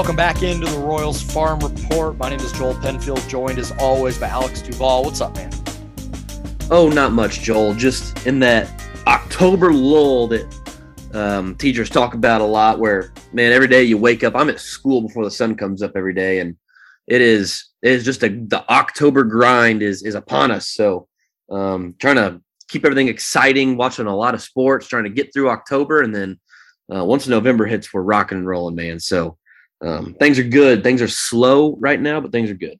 Welcome back into the Royals Farm Report. My name is Joel Penfield, joined as always by Alex Duval. What's up, man? Oh, not much, Joel. Just in that October lull that um, teachers talk about a lot, where man, every day you wake up. I'm at school before the sun comes up every day, and it is it is just a the October grind is is upon us. So, um, trying to keep everything exciting, watching a lot of sports, trying to get through October, and then uh, once November hits, we're rocking and rolling, man. So um, things are good. Things are slow right now, but things are good.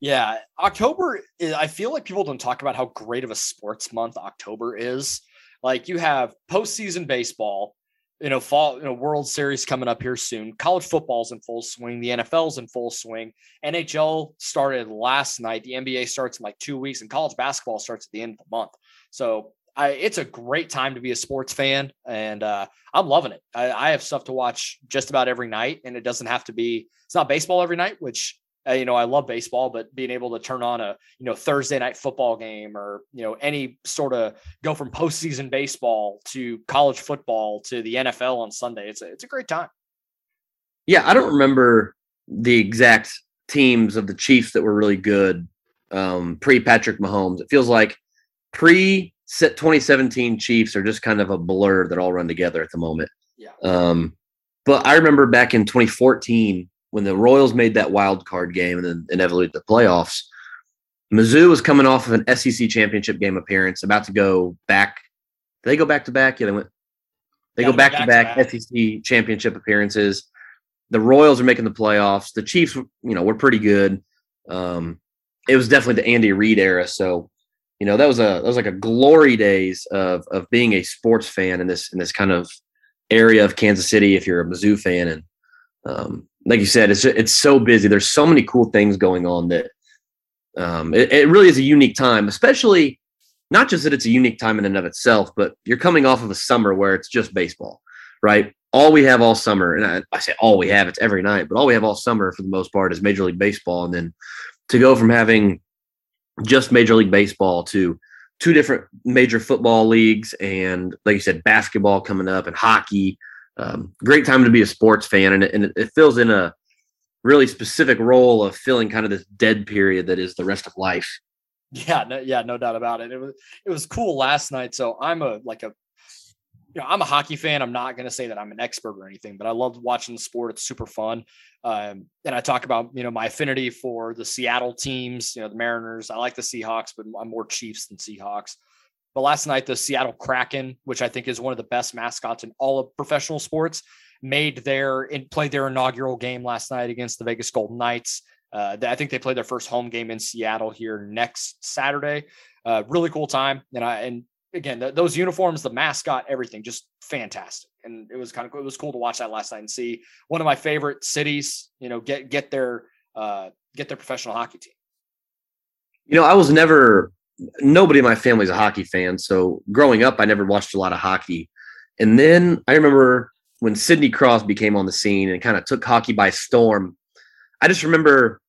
Yeah, October. Is, I feel like people don't talk about how great of a sports month October is. Like you have postseason baseball, you know, fall, you know, World Series coming up here soon. College football's in full swing. The NFL's in full swing. NHL started last night. The NBA starts in like two weeks, and college basketball starts at the end of the month. So I, it's a great time to be a sports fan, and uh, I'm loving it. I, I, have stuff to watch just about every night, and it doesn't have to be. It's not baseball every night, which uh, you know I love baseball, but being able to turn on a you know Thursday night football game or you know any sort of go from postseason baseball to college football to the NFL on Sunday, it's a it's a great time. Yeah, I don't remember the exact teams of the Chiefs that were really good um, pre Patrick Mahomes. It feels like pre 2017 Chiefs are just kind of a blur that all run together at the moment. Yeah. Um, but I remember back in 2014 when the Royals made that wild card game and then inevitably the playoffs. Mizzou was coming off of an SEC championship game appearance, about to go back. Did they go back to back? Yeah, they went. They yeah, go back to back, back SEC championship appearances. The Royals are making the playoffs. The Chiefs, you know, were pretty good. Um, it was definitely the Andy Reid era, so you know that was a that was like a glory days of of being a sports fan in this in this kind of area of Kansas City. If you're a Mizzou fan, and um, like you said, it's it's so busy. There's so many cool things going on that um, it, it really is a unique time, especially not just that it's a unique time in and of itself, but you're coming off of a summer where it's just baseball, right? All we have all summer, and I, I say all we have, it's every night, but all we have all summer for the most part is Major League Baseball, and then to go from having just Major League Baseball to two different major football leagues and like you said basketball coming up and hockey. Um, great time to be a sports fan and it, and it fills in a really specific role of filling kind of this dead period that is the rest of life. Yeah no, yeah no doubt about it. It was it was cool last night. So i'm a like a you know, I'm a hockey fan. I'm not going to say that I'm an expert or anything, but I love watching the sport. It's super fun. Um, and I talk about, you know, my affinity for the Seattle teams, you know, the Mariners. I like the Seahawks, but I'm more Chiefs than Seahawks. But last night, the Seattle Kraken, which I think is one of the best mascots in all of professional sports, made their and played their inaugural game last night against the Vegas Golden Knights. Uh, I think they play their first home game in Seattle here next Saturday. Uh, really cool time, and I and again, those uniforms, the mascot, everything, just fantastic. And it was kind of it was cool to watch that last night and see one of my favorite cities, you know, get get their uh, get their professional hockey team. You know, I was never nobody in my family's a hockey fan, so growing up, I never watched a lot of hockey. And then I remember when Sidney Crosby came on the scene and kind of took hockey by storm. I just remember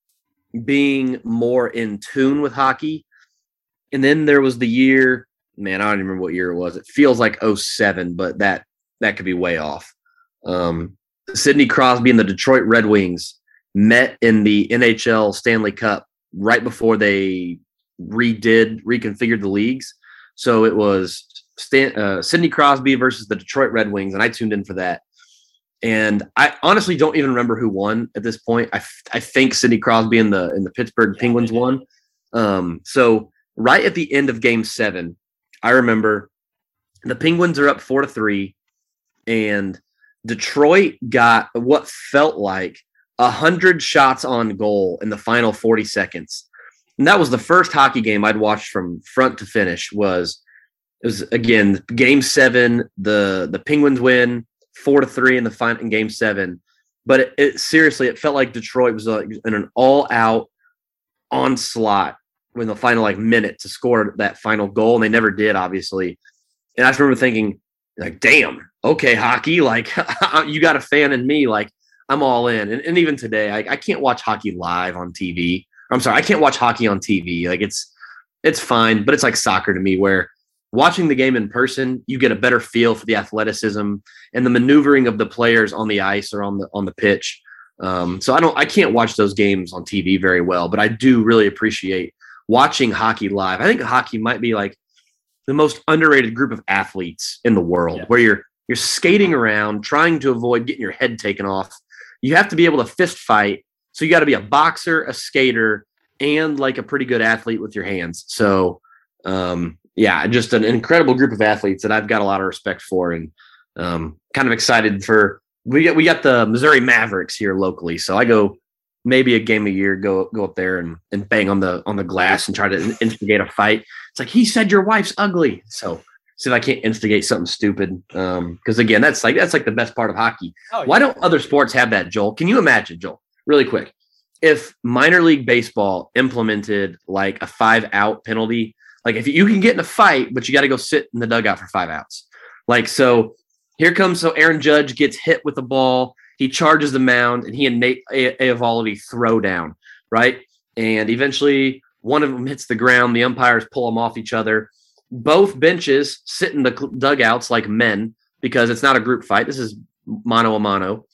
being more in tune with hockey. And then there was the year man, I don't even remember what year it was. It feels like 07, but that that could be way off. Um, Sidney Crosby and the Detroit Red Wings met in the NHL Stanley Cup right before they redid, reconfigured the leagues. So it was Stan, uh, Sidney Crosby versus the Detroit Red Wings, and I tuned in for that. And I honestly don't even remember who won at this point. I, I think Sidney Crosby and the in the Pittsburgh Penguins won. Um, so right at the end of Game Seven, I remember the Penguins are up four to three, and Detroit got what felt like a hundred shots on goal in the final 40 seconds. And that was the first hockey game I'd watched from front to finish. Was it was again game seven, the the Penguins win four to three in the final in game seven. But it, it seriously, it felt like Detroit was like in an all out onslaught in the final like minute to score that final goal, and they never did, obviously. And I just remember thinking, like, damn, okay, hockey, like you got a fan in me, like I'm all in. And, and even today, I, I can't watch hockey live on TV. I'm sorry, I can't watch hockey on TV. Like it's it's fine, but it's like soccer to me, where watching the game in person, you get a better feel for the athleticism and the maneuvering of the players on the ice or on the on the pitch. Um, so I don't, I can't watch those games on TV very well, but I do really appreciate watching hockey live. I think hockey might be like the most underrated group of athletes in the world, yeah. where you're you're skating around trying to avoid getting your head taken off. You have to be able to fist fight, so you got to be a boxer, a skater, and like a pretty good athlete with your hands. So, um, yeah, just an incredible group of athletes that I've got a lot of respect for, and um, kind of excited for. We got we got the Missouri Mavericks here locally, so I go maybe a game a year. Go go up there and, and bang on the on the glass and try to instigate a fight. It's like he said your wife's ugly, so see if I can't instigate something stupid. Um, because again, that's like that's like the best part of hockey. Oh, yeah. Why don't other sports have that, Joel? Can you imagine, Joel? Really quick, if minor league baseball implemented like a five out penalty, like if you can get in a fight, but you got to go sit in the dugout for five outs. Like so, here comes so Aaron Judge gets hit with the ball. He charges the mound, and he and Nate Eovaldi throw down right, and eventually one of them hits the ground. The umpires pull them off each other. Both benches sit in the dugouts like men because it's not a group fight. This is mano a mano,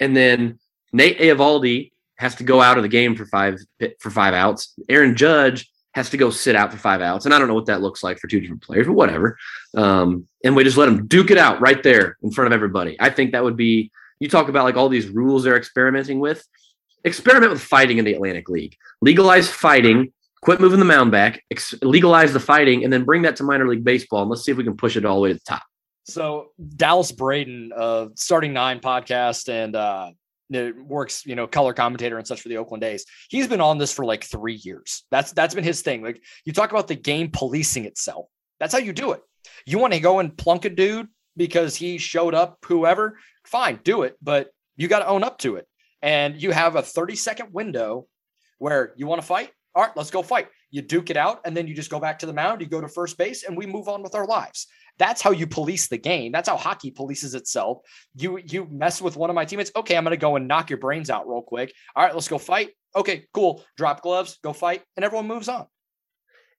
and then Nate Eovaldi has to go out of the game for five for five outs. Aaron Judge has to go sit out for five outs, and I don't know what that looks like for two different players, but whatever. Um, and we just let them duke it out right there in front of everybody. I think that would be. You talk about like all these rules they're experimenting with. Experiment with fighting in the Atlantic League. Legalize fighting. Quit moving the mound back. Ex- legalize the fighting, and then bring that to minor league baseball. And let's see if we can push it all the way to the top. So Dallas Braden of Starting Nine podcast and uh, works, you know, color commentator and such for the Oakland A's. He's been on this for like three years. That's that's been his thing. Like you talk about the game policing itself. That's how you do it. You want to go and plunk a dude because he showed up, whoever, fine, do it, but you got to own up to it. And you have a 30 second window where you want to fight. All right, let's go fight. You duke it out, and then you just go back to the mound, you go to first base, and we move on with our lives. That's how you police the game. That's how hockey polices itself. You you mess with one of my teammates. Okay, I'm gonna go and knock your brains out real quick. All right, let's go fight. Okay, cool. Drop gloves, go fight, and everyone moves on.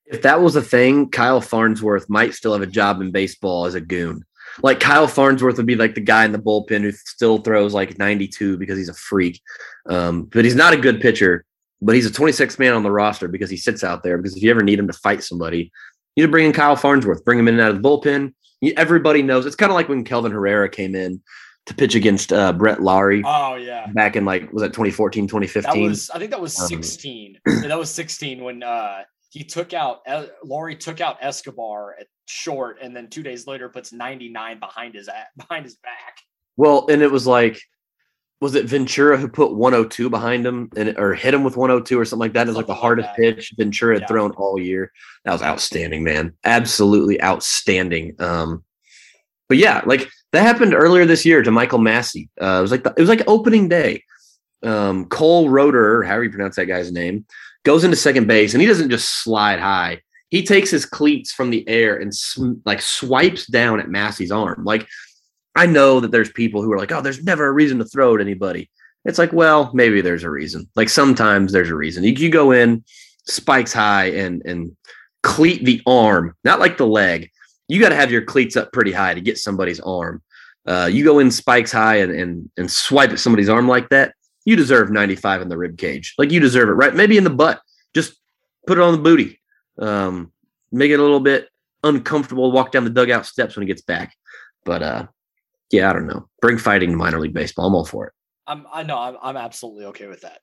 If that was a thing, Kyle Farnsworth might still have a job in baseball as a goon. Like Kyle Farnsworth would be like the guy in the bullpen who still throws like 92 because he's a freak. Um, but he's not a good pitcher, but he's a 26th man on the roster because he sits out there. Because if you ever need him to fight somebody, you need to bring in Kyle Farnsworth, bring him in and out of the bullpen. Everybody knows it's kind of like when Kelvin Herrera came in to pitch against uh, Brett Lawrie. Oh yeah, back in like was that 2014, 2015? That was I think that was 16. Um, that was 16 when uh, he took out Lawrie took out Escobar at short, and then two days later puts 99 behind his behind his back. Well, and it was like was it Ventura who put 102 behind him and or hit him with 102 or something like that? It was like the hardest like pitch Ventura had yeah. thrown all year. That was outstanding, man. Absolutely outstanding. Um, but yeah, like that happened earlier this year to Michael Massey. Uh, it was like the, it was like opening day. Um, Cole Roeder, however you pronounce that guy's name, goes into second base and he doesn't just slide high. He takes his cleats from the air and sw- like swipes down at Massey's arm. Like I know that there's people who are like, oh, there's never a reason to throw at anybody. It's like, well, maybe there's a reason. Like sometimes there's a reason. You, you go in, spikes high, and and cleat the arm, not like the leg. You got to have your cleats up pretty high to get somebody's arm. Uh, you go in spikes high and, and and swipe at somebody's arm like that. You deserve 95 in the rib cage. Like you deserve it, right? Maybe in the butt. Just put it on the booty. Um, make it a little bit uncomfortable. Walk down the dugout steps when he gets back. But uh, yeah, I don't know. Bring fighting to minor league baseball. I'm all for it. I'm I know I'm I'm absolutely okay with that.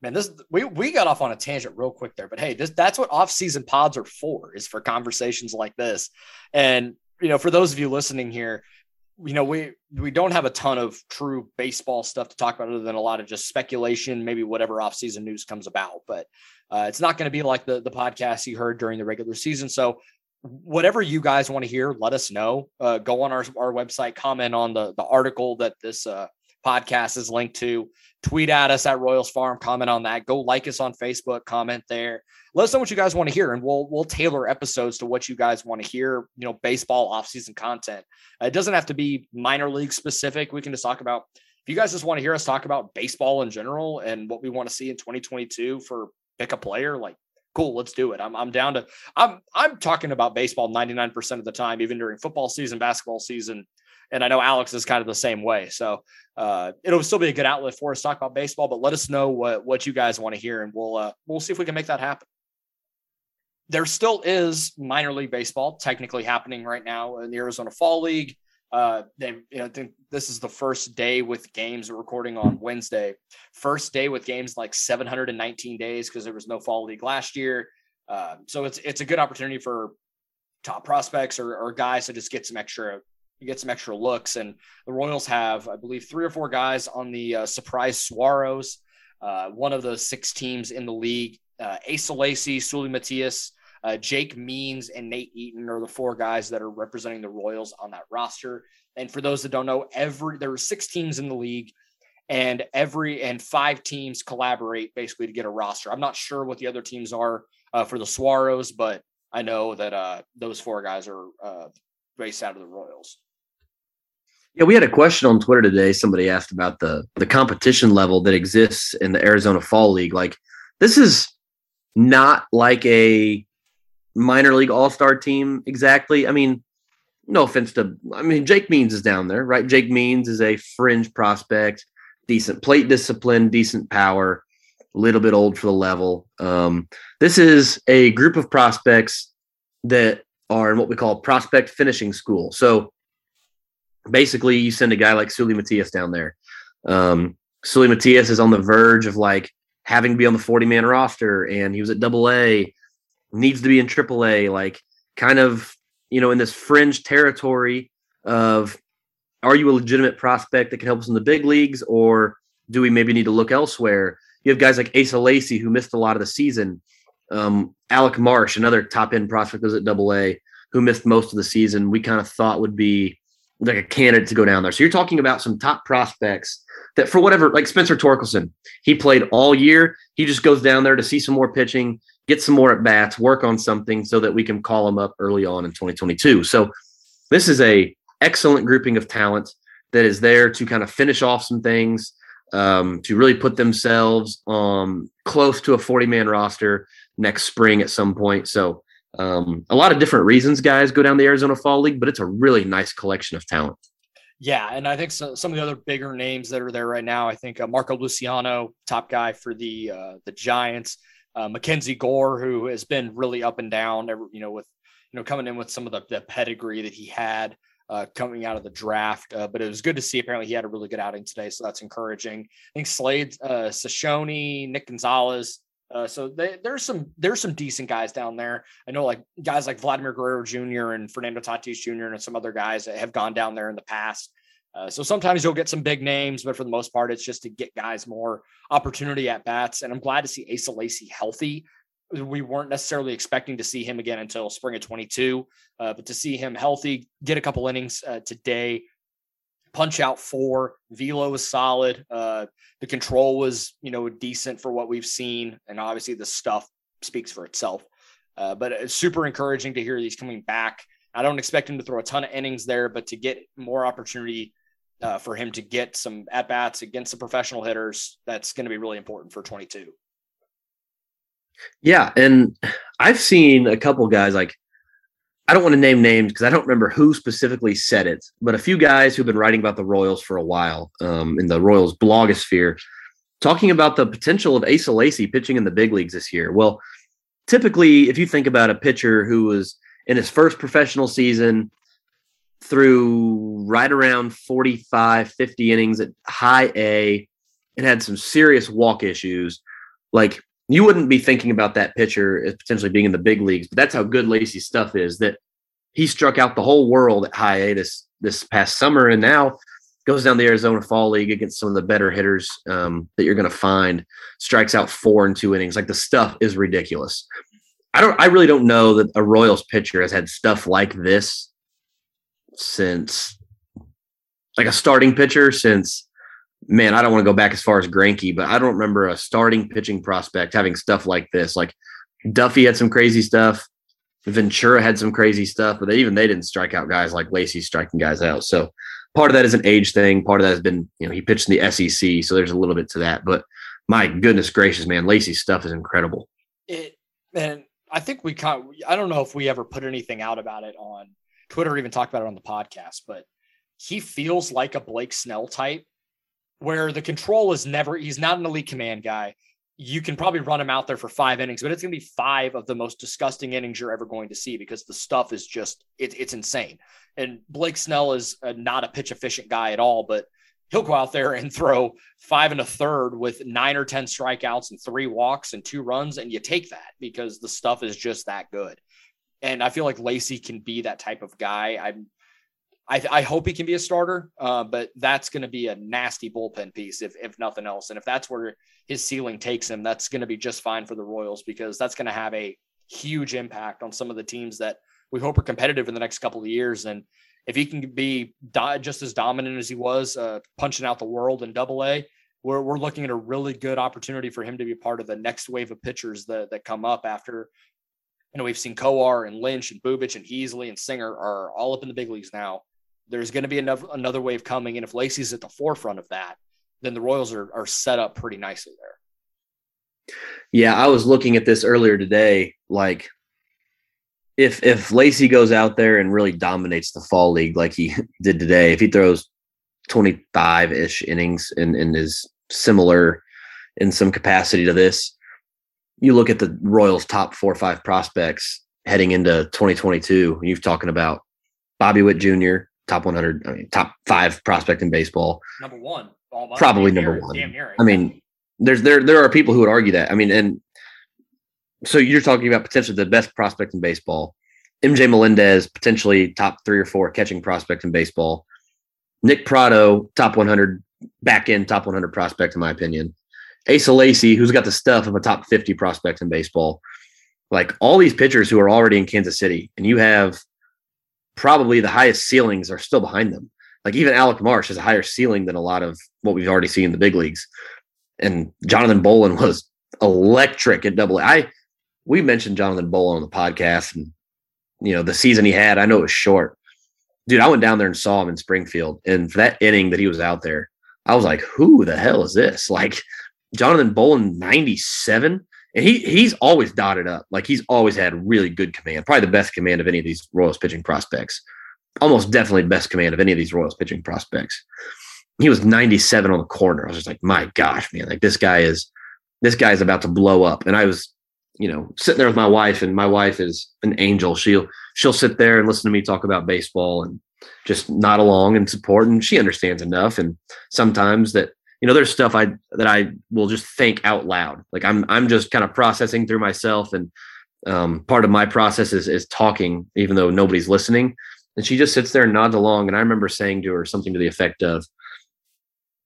Man, this we we got off on a tangent real quick there, but hey, this that's what off-season pods are for, is for conversations like this. And you know, for those of you listening here, you know, we we don't have a ton of true baseball stuff to talk about other than a lot of just speculation, maybe whatever off-season news comes about. But uh, it's not going to be like the the podcast you heard during the regular season. So whatever you guys want to hear, let us know. Uh, go on our, our website, comment on the, the article that this uh, podcast is linked to. Tweet at us at Royals Farm, comment on that. Go like us on Facebook, comment there. Let us know what you guys want to hear, and we'll we'll tailor episodes to what you guys want to hear. You know, baseball offseason content. Uh, it doesn't have to be minor league specific. We can just talk about if you guys just want to hear us talk about baseball in general and what we want to see in 2022 for pick a player, like cool, let's do it. I'm I'm down to I'm I'm talking about baseball 99% of the time, even during football season, basketball season. and I know Alex is kind of the same way. So uh, it'll still be a good outlet for us to talk about baseball. But let us know what what you guys want to hear, and we'll uh, we'll see if we can make that happen. There still is minor league baseball technically happening right now in the Arizona Fall League. Uh, they, you know, this is the first day with games. Recording on Wednesday. First day with games like 719 days because there was no fall league last year. Uh, so it's it's a good opportunity for top prospects or, or guys to just get some extra get some extra looks. And the Royals have, I believe, three or four guys on the uh, surprise Saguaros, uh, one of the six teams in the league. Uh, Asa Lacy, Seuly Matias, uh, Jake Means, and Nate Eaton are the four guys that are representing the Royals on that roster. And for those that don't know, every there are six teams in the league, and every and five teams collaborate basically to get a roster. I'm not sure what the other teams are uh, for the Saguaros, but I know that uh, those four guys are uh, based out of the Royals. Yeah, we had a question on Twitter today. Somebody asked about the the competition level that exists in the Arizona Fall League. Like, this is not like a minor league all star team exactly. I mean, no offense to, I mean, Jake Means is down there, right? Jake Means is a fringe prospect, decent plate discipline, decent power, a little bit old for the level. Um, this is a group of prospects that are in what we call prospect finishing school. So basically, you send a guy like Seuly Matias down there. Um, Seuly Matias is on the verge of like having to be on the 40 man roster, and he was at double A, needs to be in triple A, like kind of, you know, in this fringe territory of are you a legitimate prospect that can help us in the big leagues, or do we maybe need to look elsewhere? You have guys like Asa Lacy who missed a lot of the season. Um, Alec Marsh, another top end prospect, was at Double A, who missed most of the season. We kind of thought would be like a candidate to go down there. So you're talking about some top prospects that, for whatever, like Spencer Torkelson, he played all year. He just goes down there to see some more pitching, get some more at bats, work on something so that we can call him up early on in 2022. So this is a excellent grouping of talent that is there to kind of finish off some things um, to really put themselves um, close to a 40 man roster next spring at some point. So, um, a lot of different reasons guys go down the Arizona Fall League, but it's a really nice collection of talent. Yeah, and I think so, some of the other bigger names that are there right now. I think uh, Marco Luciano, top guy for the uh, the Giants. Uh, Mackenzie Gore, who has been really up and down, you know, with you know coming in with some of the, the pedigree that he had uh, coming out of the draft. Uh, but it was good to see. Apparently, he had a really good outing today, so that's encouraging. I think Slade, uh, Cecconi, Nick Gonzalez. Uh, so they, there's some there's some decent guys down there. I know like guys like Vladimir Guerrero Jr. and Fernando Tatis Jr. and some other guys that have gone down there in the past. Uh, so sometimes you'll get some big names, but for the most part, it's just to get guys more opportunity at bats. And I'm glad to see Asa Lacy healthy we weren't necessarily expecting to see him again until spring of 22. Uh, but to see him healthy, get a couple innings uh, today, punch out four, velo was solid. Uh, the control was, you know, decent for what we've seen, and obviously the stuff speaks for itself. Uh, but it's super encouraging to hear these coming back. I don't expect him to throw a ton of innings there, but to get more opportunity uh, for him to get some at bats against the professional hitters, that's going to be really important for 22. Yeah, and I've seen a couple guys like I don't want to name names because I don't remember who specifically said it, but a few guys who've been writing about the Royals for a while um, in the Royals blogosphere, talking about the potential of Asa Lacy pitching in the big leagues this year. Well, typically, if you think about a pitcher who was in his first professional season through right around 45, 50 innings at high A and had some serious walk issues, like you wouldn't be thinking about that pitcher as potentially being in the big leagues, but that's how good Lacy's stuff is. That he struck out the whole world at this this past summer, and now goes down the Arizona Fall League against some of the better hitters um, that you're going to find. Strikes out four in two innings. Like the stuff is ridiculous. I don't. I really don't know that a Royals pitcher has had stuff like this since, like a starting pitcher since man, I don't want to go back as far as Greinke, but I don't remember a starting pitching prospect having stuff like this. Like Duffy had some crazy stuff. Ventura had some crazy stuff, but they, even they didn't strike out guys like Lacy striking guys out. So part of that is an age thing. Part of that has been, you know, he pitched in the SEC, so there's a little bit to that. But my goodness gracious, man, Lacy's stuff is incredible. It and I think we kind. I don't know if we ever put anything out about it on Twitter, or even talked about it on the podcast, but he feels like a Blake Snell type, where the control is never, he's not an elite command guy. You can probably run him out there for five innings, but it's going to be five of the most disgusting innings you're ever going to see because the stuff is just, it, it's insane. And Blake Snell is a, not a pitch efficient guy at all, but he'll go out there and throw five and a third with nine or 10 strikeouts and three walks and two runs. And you take that because the stuff is just that good. And I feel like Lacy can be that type of guy. I'm, I, I hope he can be a starter, uh, but that's going to be a nasty bullpen piece if, if nothing else. And if that's where his ceiling takes him, that's going to be just fine for the Royals because that's going to have a huge impact on some of the teams that we hope are competitive in the next couple of years. And if he can be do- just as dominant as he was, uh, punching out the world in Double A, we're we're looking at a really good opportunity for him to be part of the next wave of pitchers that that come up after. You know, we've seen Kowar and Lynch and Bubic and Heasley and Singer are all up in the big leagues now there's going to be another another wave coming, and if Lacy's at the forefront of that, then the Royals are are set up pretty nicely there. Yeah, I was looking at this earlier today. Like, if if Lacy goes out there and really dominates the fall league like he did today, if he throws 25 ish innings and, and is similar in some capacity to this, you look at the Royals' top four or five prospects heading into 2022. You've talking about Bobby Witt Jr., top 100, I mean, top five prospect in baseball. Number one, probably number one. I mean, there's there there are people who would argue that. I mean, and so you're talking about potentially the best prospect in baseball. MJ Melendez, potentially top three or four catching prospect in baseball. Nick Pratto, top 100 back end top 100 prospect in my opinion. Asa Lacy, who's got the stuff of a top 50 prospect in baseball. Like all these pitchers who are already in Kansas City, and you have probably the highest ceilings are still behind them. Like even Alec Marsh has a higher ceiling than a lot of what we've already seen in the big leagues. And Jonathan Bowlan was electric at double A. I we mentioned Jonathan Bowlan on the podcast and you know the season he had, I know it was short. Dude, I went down there and saw him in Springfield. And for that inning that he was out there, I was like, who the hell is this? Like Jonathan Bowlan, 97 and he he's always dotted up. Like he's always had really good command, probably the best command of any of these Royals pitching prospects. Almost definitely the best command of any of these Royals pitching prospects. He was 97 on the corner. I was just like, my gosh, man, like this guy is this guy is about to blow up. And I was, you know, sitting there with my wife, and my wife is an angel. She'll she'll sit there and listen to me talk about baseball and just nod along and support. And she understands enough. And sometimes that you know, there's stuff I that I will just think out loud. Like I'm I'm just kind of processing through myself, and um, part of my process is is talking, even though nobody's listening. And she just sits there and nods along. And I remember saying to her something to the effect of,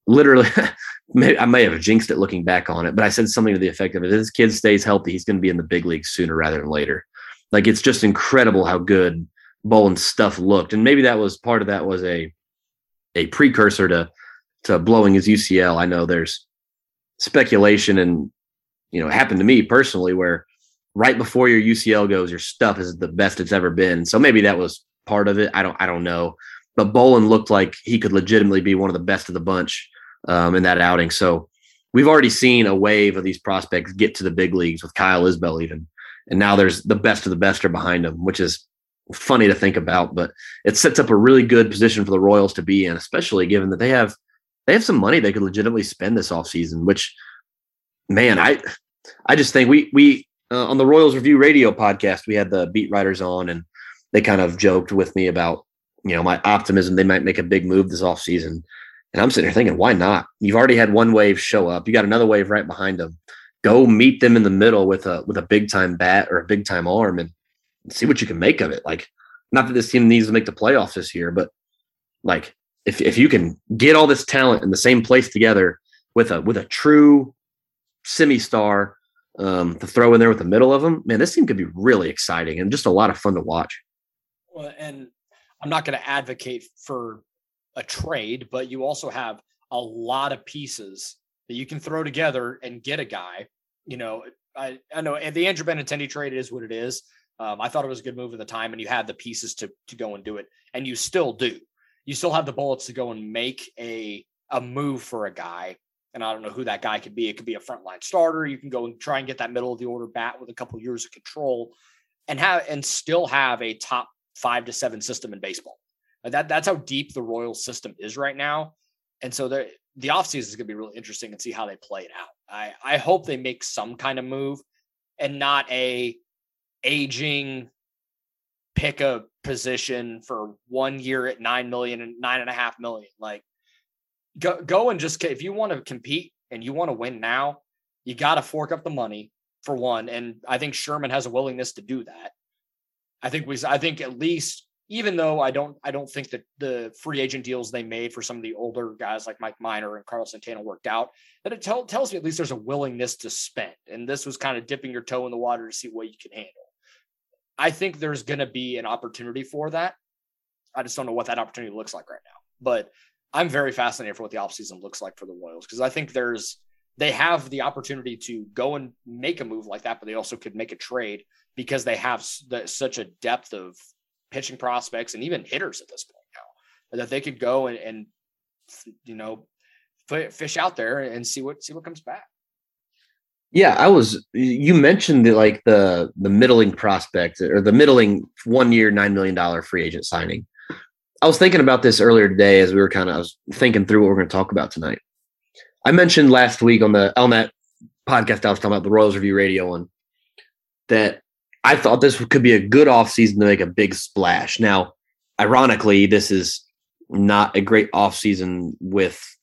literally, I may have jinxed it looking back on it, but I said something to the effect of, if this kid stays healthy, he's going to be in the big leagues sooner rather than later. Like it's just incredible how good Bowlan's stuff looked, and maybe that was part of that was a a precursor to to blowing his UCL. I know there's speculation and you know, it happened to me personally where right before your UCL goes, your stuff is the best it's ever been. So maybe that was part of it. I don't I don't know. But Bowlan looked like he could legitimately be one of the best of the bunch um, in that outing. So we've already seen a wave of these prospects get to the big leagues with Kyle Isbel even. And now there's the best of the best are behind him, which is funny to think about, but it sets up a really good position for the Royals to be in, especially given that they have they have some money they could legitimately spend this offseason, which man, I I just think we we uh, on the Royals Review Radio podcast, we had the beat writers on and they kind of joked with me about, you know, my optimism they might make a big move this offseason. And I'm sitting here thinking, why not? You've already had one wave show up. You got another wave right behind them. Go meet them in the middle with a with a big time bat or a big time arm and see what you can make of it. Like, not that this team needs to make the playoffs this year, but like if if you can get all this talent in the same place together with a with a true semi star um, to throw in there with the middle of them, man, this team could be really exciting and just a lot of fun to watch. Well, and I'm not going to advocate for a trade, but you also have a lot of pieces that you can throw together and get a guy. You know, I, I know the Andrew Benintendi trade is what it is. Um, I thought it was a good move at the time, and you had the pieces to to go and do it, and you still do you still have the bullets to go and make a a move for a guy. And I don't know who that guy could be. It could be a frontline starter. You can go and try and get that middle of the order bat with a couple years of control and have and still have a top five to seven system in baseball. that that's how deep the Royal system is right now. And so the the offseason is going to be really interesting and see how they play it out. I I hope they make some kind of move and not a aging pick a position for one year at nine million and nine and a half million. Like go go and just if you want to compete and you want to win now, you got to fork up the money for one. And I think Sherman has a willingness to do that. I think we I think at least even though I don't I don't think that the free agent deals they made for some of the older guys like Mike Minor and Carlos Santana worked out, that it tell, tells me at least there's a willingness to spend. And this was kind of dipping your toe in the water to see what you can handle. I think there's going to be an opportunity for that. I just don't know what that opportunity looks like right now. But I'm very fascinated for what the offseason looks like for the Royals because I think there's they have the opportunity to go and make a move like that, but they also could make a trade because they have such a depth of pitching prospects and even hitters at this point now that they could go and, and you know fish out there and see what see what comes back. Yeah, I was. You mentioned the like the the middling prospect or the middling one year nine million dollar free agent signing. I was thinking about this earlier today as we were kind of I was thinking through what we're going to talk about tonight. I mentioned last week on the Elnet podcast I was talking about the Royals Review Radio one that I thought this could be a good offseason to make a big splash. Now, ironically, this is not a great offseason with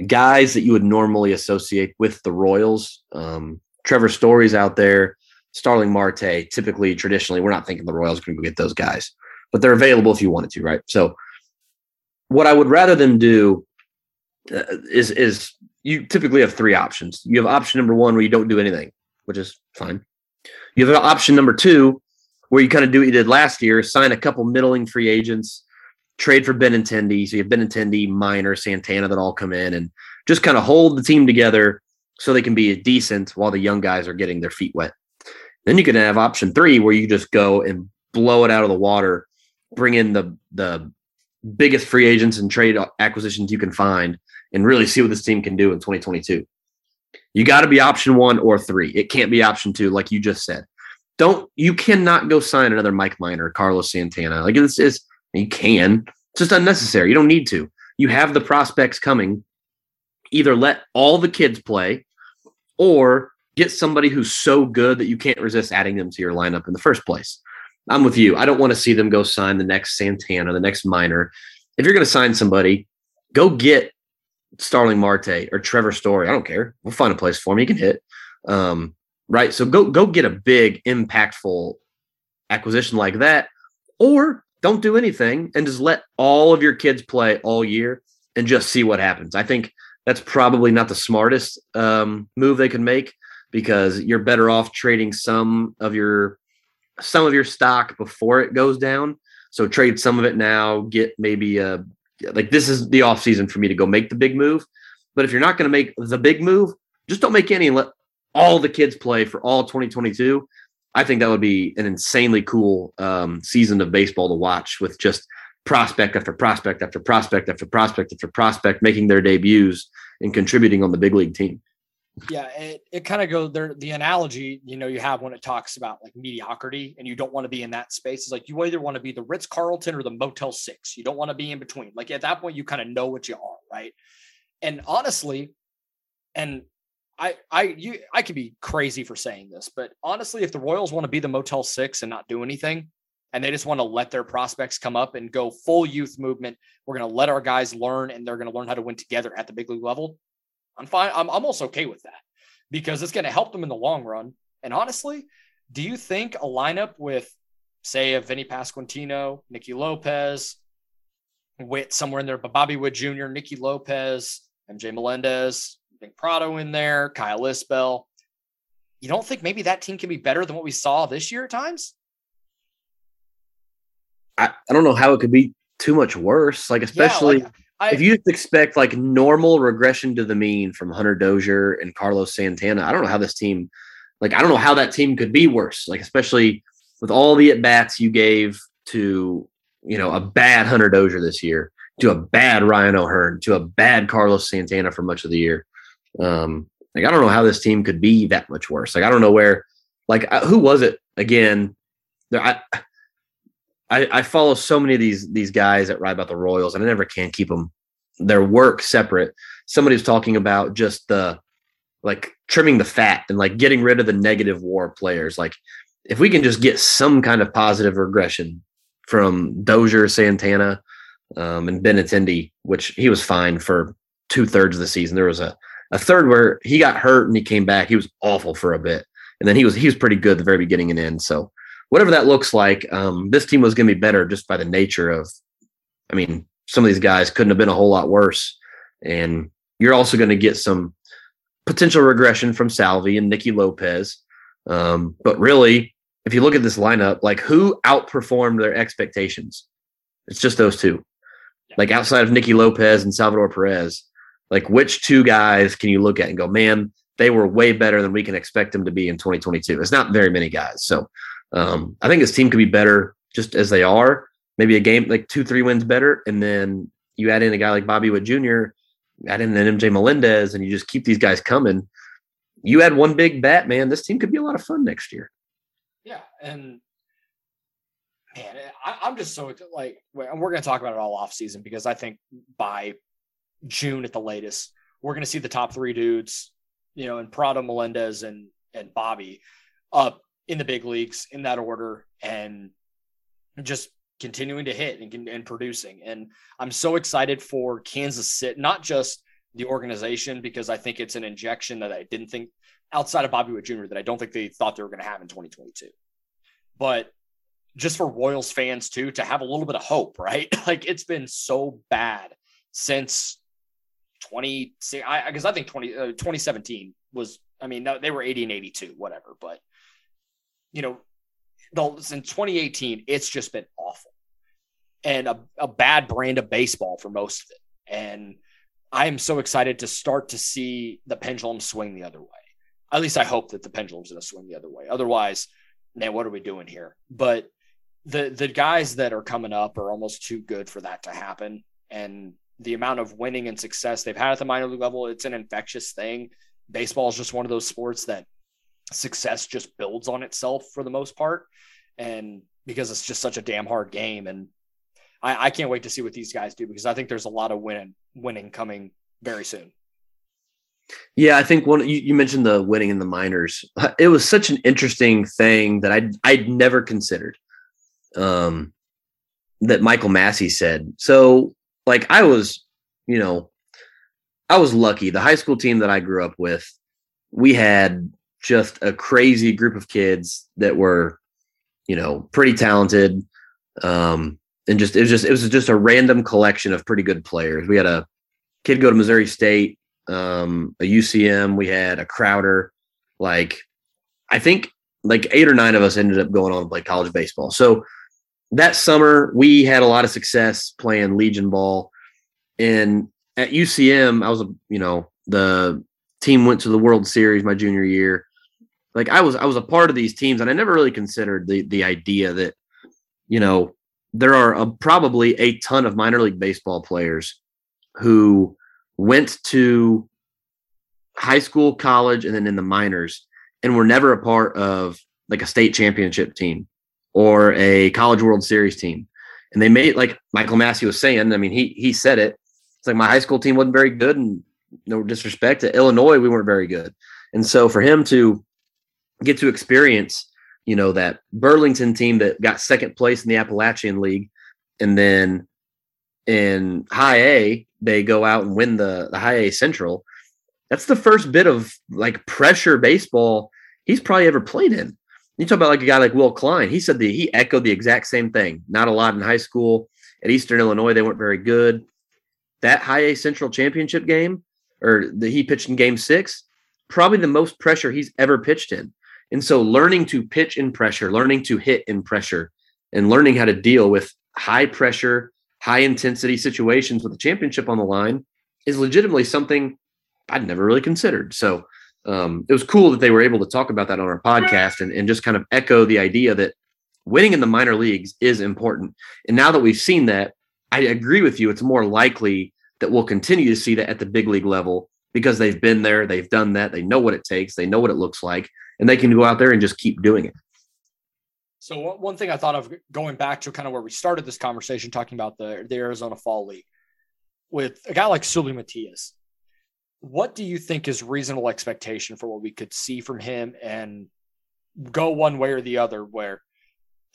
guys that you would normally associate with the Royals. Um, Trevor Story's out there, Starling Marte. Typically, traditionally, we're not thinking the Royals are going to go get those guys, but they're available if you wanted to, right? So, what I would rather them do uh, is is you typically have three options. You have option number one where you don't do anything, which is fine. You have option number two where you kind of do what you did last year, sign a couple middling free agents trade for Benintendi. So you have Benintendi, Minor, Santana that all come in and just kind of hold the team together so they can be decent while the young guys are getting their feet wet. Then you can have option three where you just go and blow it out of the water, bring in the the biggest free agents and trade acquisitions you can find, and really see what this team can do in 2022. You got to be option one or three. It can't be option two, like you just said. Don't you cannot go sign another Mike Minor, Carlos Santana. Like this is you can. It's just unnecessary. You don't need to. You have the prospects coming. Either let all the kids play or get somebody who's so good that you can't resist adding them to your lineup in the first place. I'm with you. I don't want to see them go sign the next Santana, the next Minor. If you're going to sign somebody, go get Starling Marte or Trevor Story. I don't care. We'll find a place for him. He can hit. Um, right. So go go get a big, impactful acquisition like that, or don't do anything and just let all of your kids play all year and just see what happens. I think that's probably not the smartest um, move they can make because you're better off trading some of your some of your stock before it goes down. So trade some of it now, get maybe a like this is the off season for me to go make the big move. But if you're not going to make the big move, just don't make any and let all the kids play for all 2022 I think that would be an insanely cool um, season of baseball to watch with just prospect after prospect after prospect after prospect after prospect making their debuts and contributing on the big league team. Yeah, it, it kind of goes there. The analogy, you know, you have when it talks about like mediocrity and you don't want to be in that space. It's like you either want to be the Ritz Carlton or the Motel Six. You don't want to be in between. Like at that point, you kind of know what you are, right? And honestly, and I I you I could be crazy for saying this, but honestly, if the Royals want to be the Motel Six and not do anything, and they just want to let their prospects come up and go full youth movement, we're going to let our guys learn, and they're going to learn how to win together at the big league level. I'm fine. I'm almost okay with that because it's going to help them in the long run. And honestly, do you think a lineup with, say, a Vinny Pasquantino, Nicky Lopez, Witt somewhere in there, but Bobby Witt Jr., Nicky Lopez, MJ Melendez, Nick Pratto in there, Kyle Isbel. You don't think maybe that team can be better than what we saw this year at times? I, I don't know how it could be too much worse. Like, especially yeah, like, I, if you expect like normal regression to the mean from Hunter Dozier and Carlos Santana, I don't know how this team, like, I don't know how that team could be worse. Like, especially with all the at bats you gave to, you know, a bad Hunter Dozier this year, to a bad Ryan O'Hearn, to a bad Carlos Santana for much of the year. Um, like I don't know how this team could be that much worse. Like I don't know where. Like uh, who was it again? I I, I follow so many of these these guys that write about the Royals, and I never can keep them their work separate. Somebody was talking about just the like trimming the fat and like getting rid of the negative WAR players. Like if we can just get some kind of positive regression from Dozier, Santana, um, and Benintendi, which he was fine for two thirds of the season. There was a, a third where he got hurt and he came back. He was awful for a bit. And then he was he was pretty good the very beginning and end. So whatever that looks like, um, this team was going to be better just by the nature of, I mean, some of these guys couldn't have been a whole lot worse. And you're also going to get some potential regression from Salvi and Nicky Lopez. Um, but really, if you look at this lineup, like who outperformed their expectations? It's just those two. Like outside of Nicky Lopez and Salvador Perez, like which two guys can you look at and go, man, they were way better than we can expect them to be in 2022? It's not very many guys. So um, I think this team could be better just as they are. Maybe a game like two, three wins better. And then you add in a guy like Bobby Witt Jr., add in an MJ Melendez, and you just keep these guys coming. You add one big bat, man. This team could be a lot of fun next year. Yeah, and man, I, am just so like, and we're going to talk about it all off season because I think by June at the latest, we're going to see the top three dudes, you know, and Pratto, Melendez, and and Bobby up in the big leagues in that order, and just continuing to hit and, and producing. And I'm so excited for Kansas City, not just the organization, because I think it's an injection that I didn't think outside of Bobby Witt Jr. that I don't think they thought they were going to have in 2022. But just for Royals fans too, to have a little bit of hope, right? like it's been so bad since 20, I because I think 20, uh, 2017 was, I mean, they were 80 and 82, whatever. But, you know, the, since 2018, it's just been awful and a, a bad brand of baseball for most of it. And I am so excited to start to see the pendulum swing the other way. At least I hope that the pendulum's going to swing the other way. Otherwise, man, what are we doing here? But the the guys that are coming up are almost too good for that to happen. And the amount of winning and success they've had at the minor league level, it's an infectious thing. Baseball is just one of those sports that success just builds on itself for the most part. And because it's just such a damn hard game. And I, I can't wait to see what these guys do because I think there's a lot of winning winning coming very soon. Yeah, I think one you, you, mentioned the winning in the minors. It was such an interesting thing that I I'd never considered. Um, that Michael Massey said. So, like, I was, you know, I was lucky. The high school team that I grew up with, we had just a crazy group of kids that were, you know, pretty talented. Um, and just it was just it was just a random collection of pretty good players. We had a kid go to Missouri State, um, a UCM. We had a Crowder. Like I think like eight or nine of us ended up going on to play college baseball. So that summer we had a lot of success playing Legion ball. And at UCM, I was a you know the team went to the World Series my junior year. Like I was I was a part of these teams, and I never really considered the the idea that you know there are a, probably a ton of minor league baseball players who went to high school, college, and then in the minors and were never a part of like a state championship team or a college world series team. And they made like Michael Massey was saying, I mean, he he said it. It's like my high school team wasn't very good and no disrespect to Illinois, we weren't very good. And so for him to get to experience you know, that Burlington team that got second place in the Appalachian League. And then in high A, they go out and win the, the high A Central. That's the first bit of like pressure baseball he's probably ever played in. You talk about like a guy like Will Klein. He said that he echoed the exact same thing. Not a lot in high school. At Eastern Illinois, they weren't very good. That high A Central championship game, or that he pitched in game six, probably the most pressure he's ever pitched in. And so learning to pitch in pressure, learning to hit in pressure, and learning how to deal with high pressure, high intensity situations with a championship on the line is legitimately something I'd never really considered. So um, it was cool that they were able to talk about that on our podcast and, and just kind of echo the idea that winning in the minor leagues is important. And now that we've seen that, I agree with you. It's more likely that we'll continue to see that at the big league level because they've been there, they've done that, they know what it takes, they know what it looks like, and they can go out there and just keep doing it. So one thing I thought of going back to kind of where we started this conversation, talking about the, the Arizona Fall League, with a guy like Seuly Matias, what do you think is reasonable expectation for what we could see from him and go one way or the other? Where,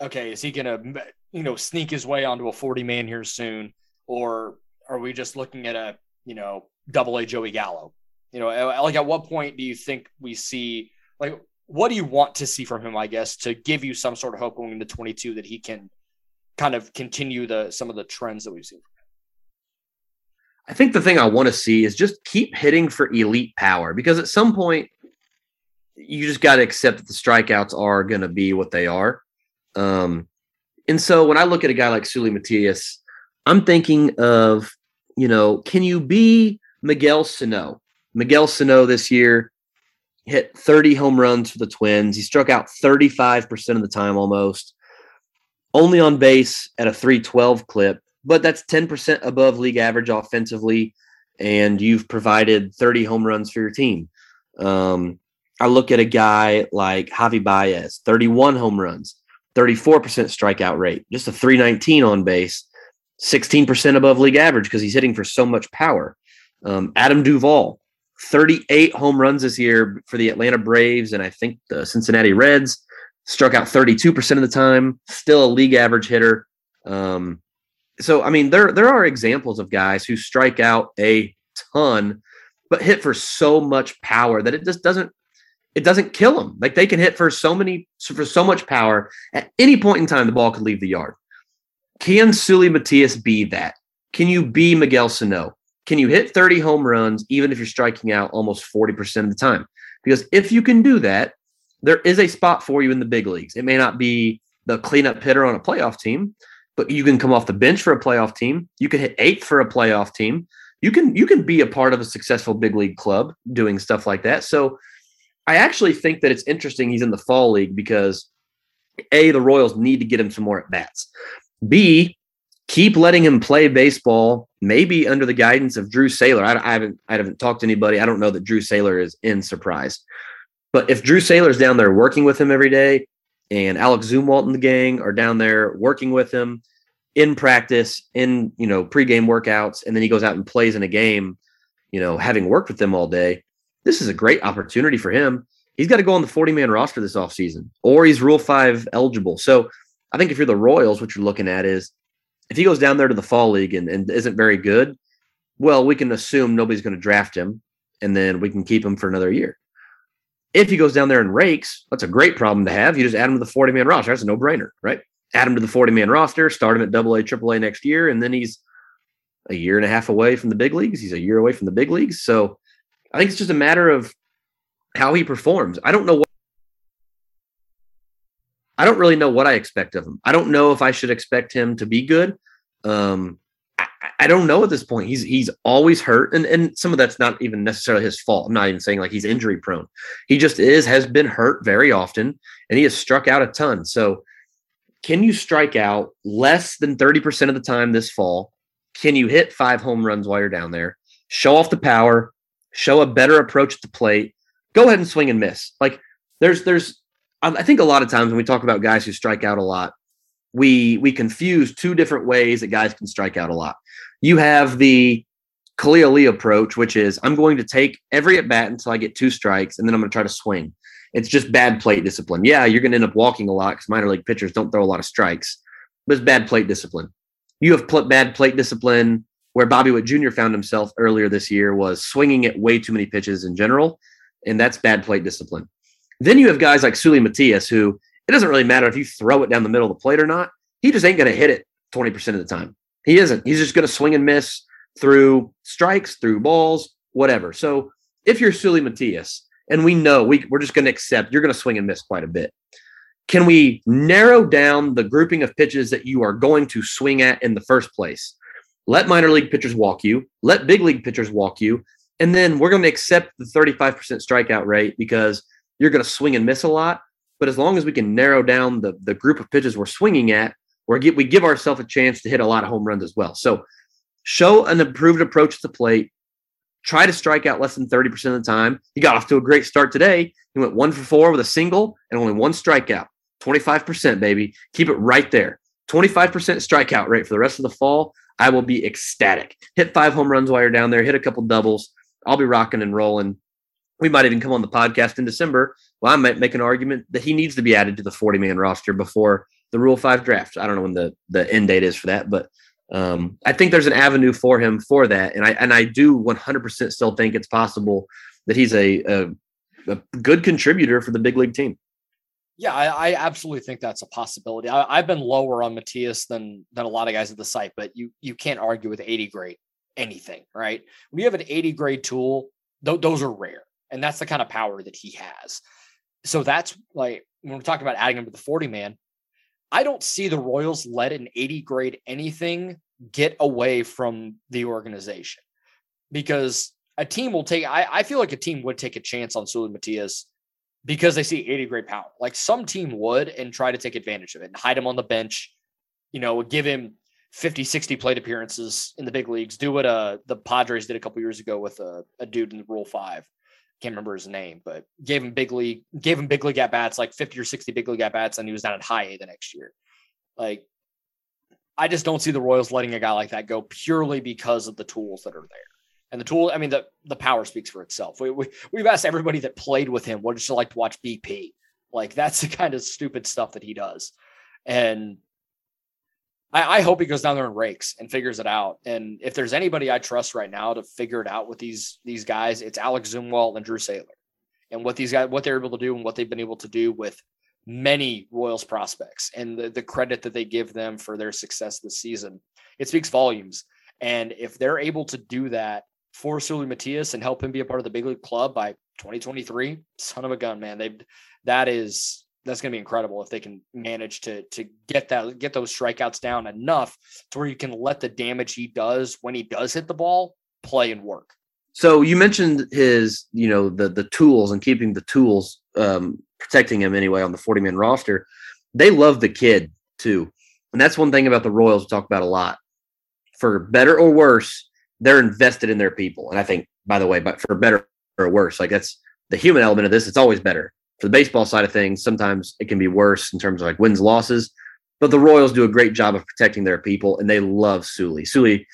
okay, is he going to, you know, sneak his way onto a 40 man here soon? Or are we just looking at a, you know, double A Joey Gallo? You know, like at what point do you think we see, like, what do you want to see from him, I guess, to give you some sort of hope going into 22 that he can kind of continue the some of the trends that we've seen? I think the thing I want to see is just keep hitting for elite power because at some point you just got to accept that the strikeouts are going to be what they are. Um, and so when I look at a guy like Seuly Matias, I'm thinking of, you know, can you be Miguel Sano? Miguel Sano this year hit 30 home runs for the Twins. He struck out 35% of the time almost. Only on base at a 312 clip, but that's 10% above league average offensively. And you've provided 30 home runs for your team. Um, I look at a guy like Javi Baez, 31 home runs, 34% strikeout rate, just a 319 on base, 16% above league average because he's hitting for so much power. Um, Adam Duvall, 38 home runs this year for the Atlanta Braves and I think the Cincinnati Reds. Struck out 32% of the time, still a league average hitter. Um, so I mean, there there are examples of guys who strike out a ton, but hit for so much power that it just doesn't it doesn't kill them. Like they can hit for so many for so much power at any point in time, the ball could leave the yard. Can Seuly Matias be that? Can you be Miguel Sano? Can you hit 30 home runs even if you're striking out almost 40% of the time? Because if you can do that, there is a spot for you in the big leagues. It may not be the cleanup hitter on a playoff team, but you can come off the bench for a playoff team. You can hit eighth for a playoff team. You can you can be a part of a successful big league club doing stuff like that. So I actually think that it's interesting he's in the fall league because A, the Royals need to get him some more at bats. B, keep letting him play baseball, maybe under the guidance of Drew Saylor. I, I, haven't I haven't talked to anybody. I don't know that Drew Saylor is in surprise. But if Drew Saylor's down there working with him every day, and Alex Zumwalt and the gang are down there working with him in practice, in you know pregame workouts, and then he goes out and plays in a game, you know, having worked with them all day. This is a great opportunity for him. He's got to go on the 40 man roster this offseason, or he's Rule 5 eligible. So I think if you're the Royals, what you're looking at is if he goes down there to the fall league and, and isn't very good, well, we can assume nobody's going to draft him and then we can keep him for another year. If he goes down there and rakes, that's a great problem to have. You just add him to the 40 man roster. That's a no brainer, right? Add him to the 40 man roster, start him at double A, triple A next year, and then he's a year and a half away from the big leagues. He's a year away from the big leagues. So I think it's just a matter of how he performs. I don't know what I don't really know what I expect of him. I don't know if I should expect him to be good. Um, I, don't know at this point. He's he's always hurt, and and some of that's not even necessarily his fault. I'm not even saying like he's injury prone. He just is has been hurt very often, and he has struck out a ton. So, can you strike out less than thirty percent of the time this fall? Can you hit five home runs while you're down there? Show off the power. Show a better approach at the plate. Go ahead and swing and miss. Like there's there's I think a lot of times when we talk about guys who strike out a lot, we we confuse two different ways that guys can strike out a lot. You have the Khalil Lee approach, which is I'm going to take every at bat until I get two strikes, and then I'm going to try to swing. It's just bad plate discipline. Yeah, you're going to end up walking a lot because minor league pitchers don't throw a lot of strikes, but it's bad plate discipline. You have pl- bad plate discipline where Bobby Witt Jr. found himself earlier this year was swinging at way too many pitches in general, and that's bad plate discipline. Then you have guys like Seuly Matias, who it doesn't really matter if you throw it down the middle of the plate or not. He just ain't going to hit it 20% of the time. He isn't. He's just going to swing and miss through strikes, through balls, whatever. So if you're Seuly Matias, and we know we, we're just going to accept you're going to swing and miss quite a bit. Can we narrow down the grouping of pitches that you are going to swing at in the first place? Let minor league pitchers walk you, let big league pitchers walk you, and then we're going to accept the 35% strikeout rate because you're going to swing and miss a lot. But as long as we can narrow down the, the group of pitches we're swinging at, we get, we give ourselves a chance to hit a lot of home runs as well. So show an improved approach to the plate. Try to strike out less than 30% of the time. He got off to a great start today. He went one for four with a single and only one strikeout. 25%, baby. Keep it right there. 25% strikeout rate for the rest of the fall. I will be ecstatic. Hit five home runs while you're down there, hit a couple doubles. I'll be rocking and rolling. We might even come on the podcast in December. Well, I might make an argument that he needs to be added to the 40 man roster before the Rule 5 draft. I don't know when the, the end date is for that, but um, I think there's an avenue for him for that. And I, and I do 100% still think it's possible that he's a, a, a good contributor for the big league team. Yeah, I, I, absolutely think that's a possibility. I, have been lower on Matias than than a lot of guys at the site, but you you can't argue with 80 grade anything, right? When you have an 80 grade tool, th- those are rare, and that's the kind of power that he has. So that's like when we're talking about adding him to the 40 man, I don't see the Royals let an 80 grade anything get away from the organization because a team will take. I, I feel like a team would take a chance on Seuly Matias because they see 80 grade power. Like some team would and try to take advantage of it and hide him on the bench, you know, give him 50, 60 plate appearances in the big leagues. Do what uh, the Padres did a couple years ago with a, a dude in the Rule Five. Can't remember his name, but gave him big league, gave him big league at bats, like 50 or 60 big league at bats, and he was down at high A the next year. Like, I just don't see the Royals letting a guy like that go purely because of the tools that are there. And the tool, I mean, the the power speaks for itself. We, we we've asked everybody that played with him, what does it like to watch BP? Like that's the kind of stupid stuff that he does. And I, I, hope he goes down there and rakes and figures it out. And if there's anybody I trust right now to figure it out with these these guys, it's Alex Zumwalt and Drew Saylor. And what these guys, what they're able to do, and what they've been able to do with many Royals prospects, and the, the credit that they give them for their success this season, it speaks volumes. And if they're able to do that for Seuly Matias and help him be a part of the big league club by 2023, son of a gun, man, they that is that's going to be incredible if they can manage to to get that get those strikeouts down enough to where you can let the damage he does when he does hit the ball play and work. So you mentioned his, you know, the the tools and keeping the tools um, protecting him anyway on the 40 man roster. They love the kid too. And that's one thing about the Royals we talk about a lot. For better or worse, they're invested in their people. And I think, by the way, but for better or worse, like that's the human element of this, it's always better for the baseball side of things, sometimes it can be worse in terms of like wins, losses. But the Royals do a great job of protecting their people, and they love Seuly. Seuly,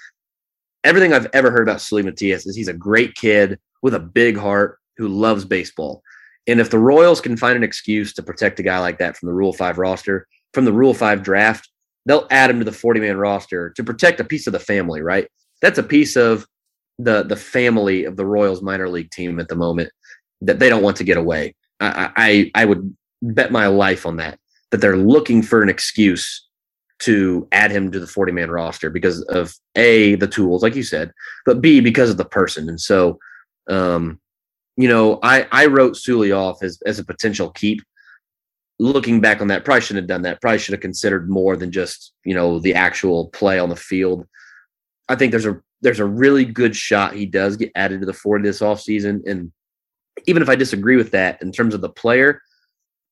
everything I've ever heard about Seuly Matias is he's a great kid with a big heart who loves baseball. And if the Royals can find an excuse to protect a guy like that from the Rule 5 roster, from the Rule 5 draft, they'll add him to the 40 man roster to protect a piece of the family, right? That's a piece of the the family of the Royals minor league team at the moment that they don't want to get away. I, I, I would bet my life on that, that they're looking for an excuse to add him to the 40 man roster because of A, the tools, like you said, but B, because of the person. And so, um, you know, I, I wrote Seuly off as, as a potential keep. Looking back on that, probably shouldn't have done that. Probably should have considered more than just, you know, the actual play on the field. I think there's a there's a really good shot he does get added to the 40 this offseason. And even if I disagree with that in terms of the player,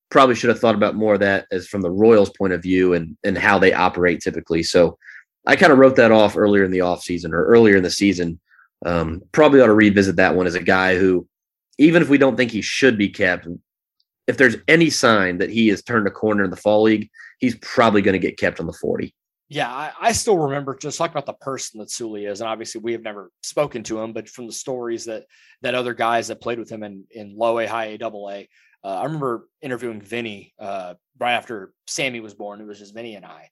probably should have thought about more of that as from the Royals point of view and and how they operate typically. So I kind of wrote that off earlier in the offseason or earlier in the season. Um, probably ought to revisit that one as a guy who, even if we don't think he should be kept, if there's any sign that he has turned a corner in the fall league, he's probably going to get kept on the 40 yeah, I, I, still remember just talk about the person that Seuly is, and obviously we have never spoken to him, but from the stories that that other guys that played with him in in low A, high A, double A, uh, I remember interviewing Vinny uh, right after Sammy was born. It was just Vinny and I,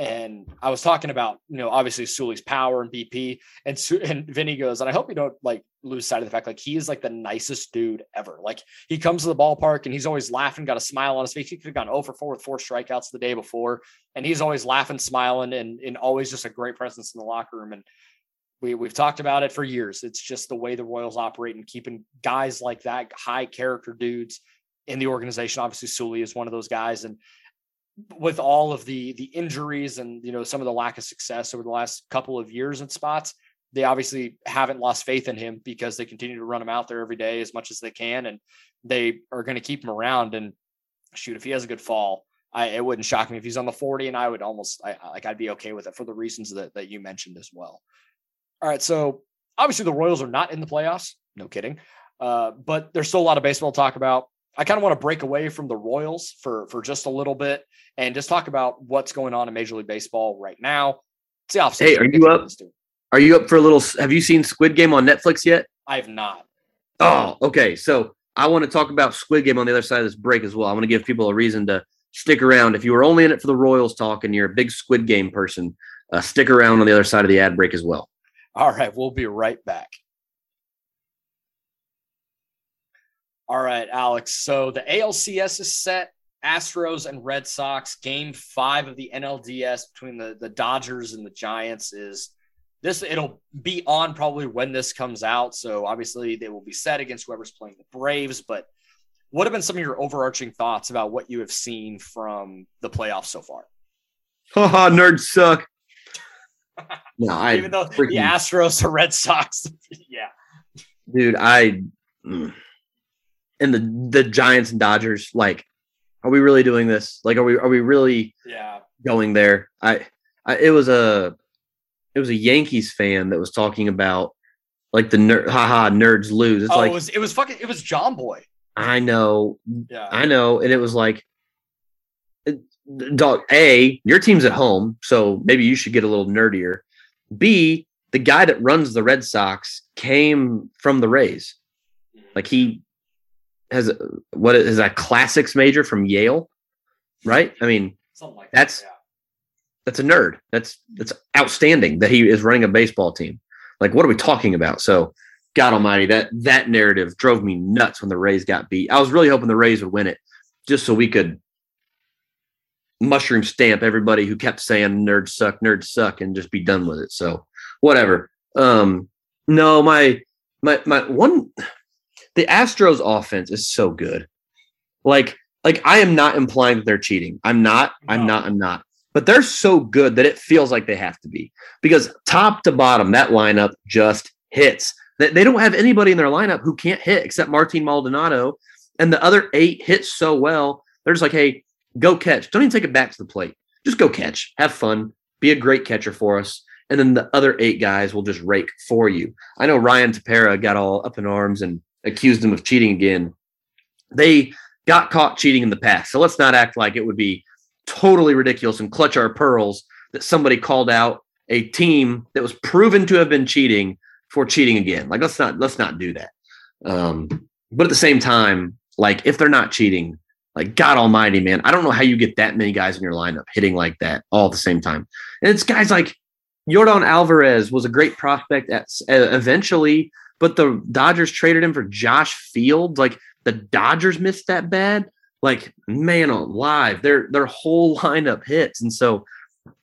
and I was talking about, you know, obviously Seuly's power and BP, and and Vinny goes, and I hope you don't like lose sight of the fact, like he is like the nicest dude ever. Like he comes to the ballpark and he's always laughing, got a smile on his face. He could have gone oh over 4 with four strikeouts the day before, and he's always laughing, smiling, and and always just a great presence in the locker room. And we we've talked about it for years. It's just the way the Royals operate and keeping guys like that, high character dudes in the organization. Obviously, Seuly is one of those guys, and with all of the the injuries and you know some of the lack of success over the last couple of years in spots they obviously haven't lost faith in him because they continue to run him out there every day as much as they can and they are going to keep him around and shoot if he has a good fall I it wouldn't shock me if he's on the 40 and I would almost I, like I'd be okay with it for the reasons that that you mentioned as well. All right, so obviously the Royals are not in the playoffs, no kidding. Uh, but there's still a lot of baseball to talk about. I kind of want to break away from the Royals for for just a little bit and just talk about what's going on in Major League Baseball right now. It's the offseason. Hey, are you up? Are you up for a little? Have you seen Squid Game on Netflix yet? I have not. Oh, okay. So I want to talk about Squid Game on the other side of this break as well. I want to give people a reason to stick around. If you were only in it for the Royals talk and you're a big Squid Game person, uh, stick around on the other side of the ad break as well. All right, we'll be right back. All right, Alex. So the ALCS is set. Astros and Red Sox game five of the NLDS between the, the Dodgers and the Giants is this. It'll be on probably when this comes out. So obviously they will be set against whoever's playing the Braves. But what have been some of your overarching thoughts about what you have seen from the playoffs so far? Haha, nerds suck. no, I even though freaking, the Astros are Red Sox, yeah, dude, I mm, and the the Giants and Dodgers, like, are we really doing this? Like, are we are we really yeah going there? I, I it was a it was a Yankees fan that was talking about like the nerd, haha nerds lose. It's oh, like it was it was fucking it was Jomboy. I know, yeah, I know, and it was like dog a your team's at home so maybe you should get a little nerdier b the guy that runs the red sox came from the rays like he has what is a classics major from yale right i mean like that's that, yeah. that's a nerd that's that's outstanding that he is running a baseball team like what are we talking about so god almighty that that narrative drove me nuts when the rays got beat i was really hoping the rays would win it just so we could mushroom stamp everybody who kept saying nerds suck, nerds suck, and just be done with it. So whatever. Um, no, my my my one the Astros offense is so good. Like, like I am not implying that they're cheating. I'm not, no. I'm not, I'm not. But they're so good that it feels like they have to be. Because top to bottom, that lineup just hits. They, they don't have anybody in their lineup who can't hit except Martin Maldonado. And the other eight hit so well. They're just like, hey, Go catch. Don't even take it back to the plate. Just go catch. Have fun. Be a great catcher for us. And then the other eight guys will just rake for you. I know Ryan Tepera got all up in arms and accused him of cheating again. They got caught cheating in the past. So let's not act like it would be totally ridiculous and clutch our pearls that somebody called out a team that was proven to have been cheating for cheating again. Like let's not let's not do that. Um, but at the same time, like if they're not cheating, like God Almighty, man, I don't know how you get that many guys in your lineup hitting like that all at the same time. And it's guys like Yordan Alvarez was a great prospect at eventually, but the Dodgers traded him for Josh Fields. Like the Dodgers missed that bad. Like man, on live, their their whole lineup hits, and so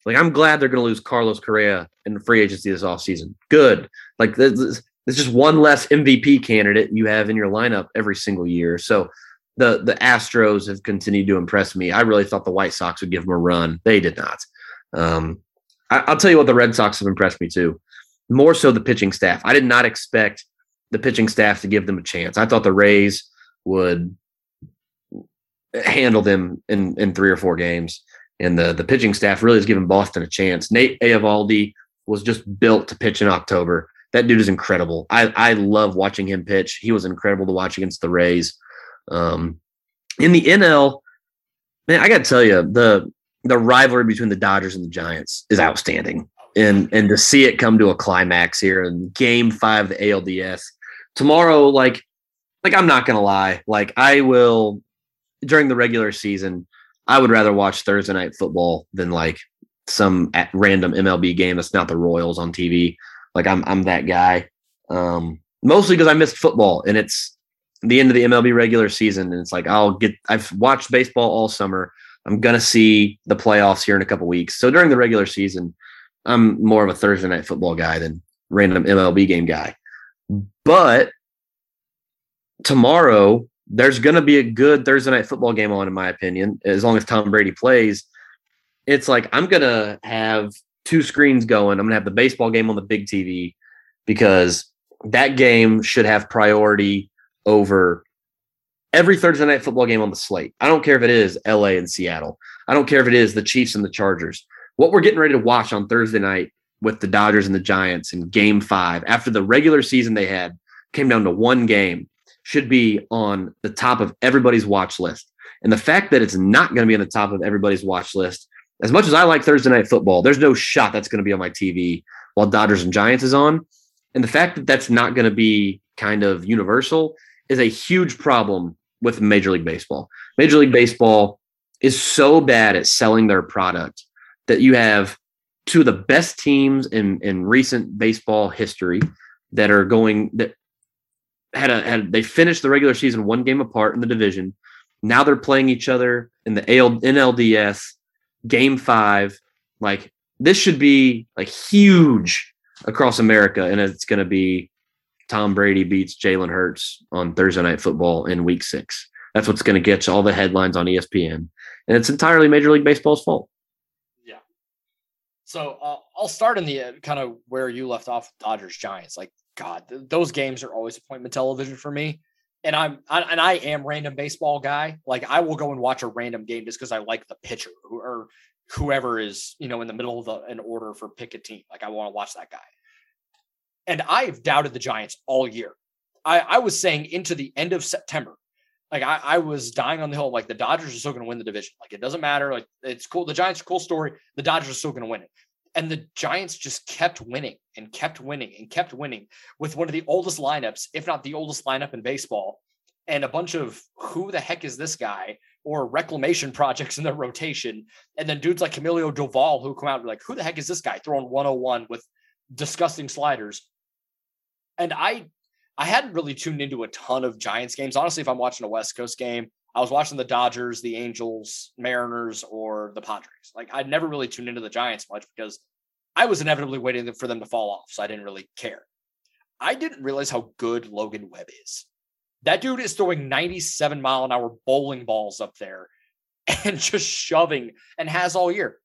like I'm glad they're going to lose Carlos Correa in free agency this offseason. Good. Like this, just one less MVP candidate you have in your lineup every single year. So the the Astros have continued to impress me. I really thought the White Sox would give them a run. They did not. Um, I, will tell you what, the Red Sox have impressed me too. More so the pitching staff. I did not expect the pitching staff to give them a chance. I thought the Rays would handle them in in three or four games, and the the pitching staff really has given Boston a chance. Nate Eovaldi was just built to pitch in October. That dude is incredible. I I love watching him pitch. He was incredible to watch against the Rays. Um, in the NL, man, I got to tell you the the rivalry between the Dodgers and the Giants is outstanding, and and to see it come to a climax here in Game Five of the ALDS tomorrow, like like I'm not gonna lie, like I will during the regular season, I would rather watch Thursday night football than like some random MLB game that's not the Royals on TV. Like I'm I'm that guy. Um, mostly because I missed football and it's the end of the MLB regular season, and it's like I'll get. I've watched baseball all summer. I'm gonna see the playoffs here in a couple weeks. So during the regular season, I'm more of a Thursday night football guy than random MLB game guy. But tomorrow there's going to be a good Thursday night football game on, in my opinion, as long as Tom Brady plays. It's like I'm going to have two screens going. I'm going to have the baseball game on the big TV because that game should have priority over every Thursday night football game on the slate. I don't care if it is LA and Seattle. I don't care if it is the Chiefs and the Chargers. What we're getting ready to watch on Thursday night with the Dodgers and the Giants in game five after the regular season they had came down to one game should be on the top of everybody's watch list. And the fact that it's not going to be on the top of everybody's watch list, as much as I like Thursday night football, there's no shot that's going to be on my TV while Dodgers and Giants is on. And the fact that that's not going to be kind of universal is a huge problem with Major League Baseball. Major League Baseball is so bad at selling their product that you have two of the best teams in, in recent baseball history that are going that had a had they finished the regular season one game apart in the division. Now they're playing each other in the AL, NLDS game five. Like this should be like huge across America, and it's going to be Tom Brady beats Jalen Hurts on Thursday Night Football in Week Six. That's what's going to get you all the headlines on ESPN, and it's entirely Major League Baseball's fault. So uh, I'll start in the uh, kind of where you left off, Dodgers Giants. Like God, th- those games are always appointment television for me. And I'm I, and I am random baseball guy. Like I will go and watch a random game just because I like the pitcher or whoever is you know in the middle of the, an order for pick a team. Like I want to watch that guy. And I've doubted the Giants all year. I, I was saying into the end of September, like I, I was dying on the hill. Like the Dodgers are still going to win the division. Like it doesn't matter. Like it's cool. The Giants are cool story. The Dodgers are still going to win it. And the Giants just kept winning and kept winning and kept winning with one of the oldest lineups, if not the oldest lineup in baseball, and a bunch of who the heck is this guy or reclamation projects in their rotation. And then dudes like Camilo Doval who come out and like, who the heck is this guy throwing 101 with disgusting sliders? And I I hadn't really tuned into a ton of Giants games. Honestly, if I'm watching a West Coast game, I was watching the Dodgers, the Angels, Mariners, or the Padres. Like I'd never really tuned into the Giants much because I was inevitably waiting for them to fall off. So I didn't really care. I didn't realize how good Logan Webb is. That dude is throwing 97 mile an hour bowling balls up there and just shoving and has all year.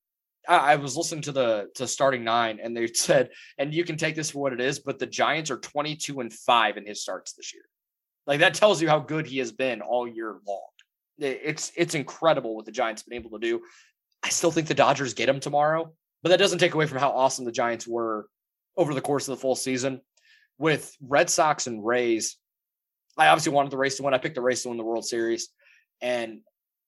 I, was listening to the to starting nine and they said, and you can take this for what it is, but the Giants are 22 and five in his starts this year. Like that tells you how good he has been all year long. It's it's incredible what the Giants been able to do. I still think the Dodgers get him tomorrow, but that doesn't take away from how awesome the Giants were over the course of the full season. With Red Sox and Rays, I obviously wanted the Rays to win. I picked the Rays to win the World Series, and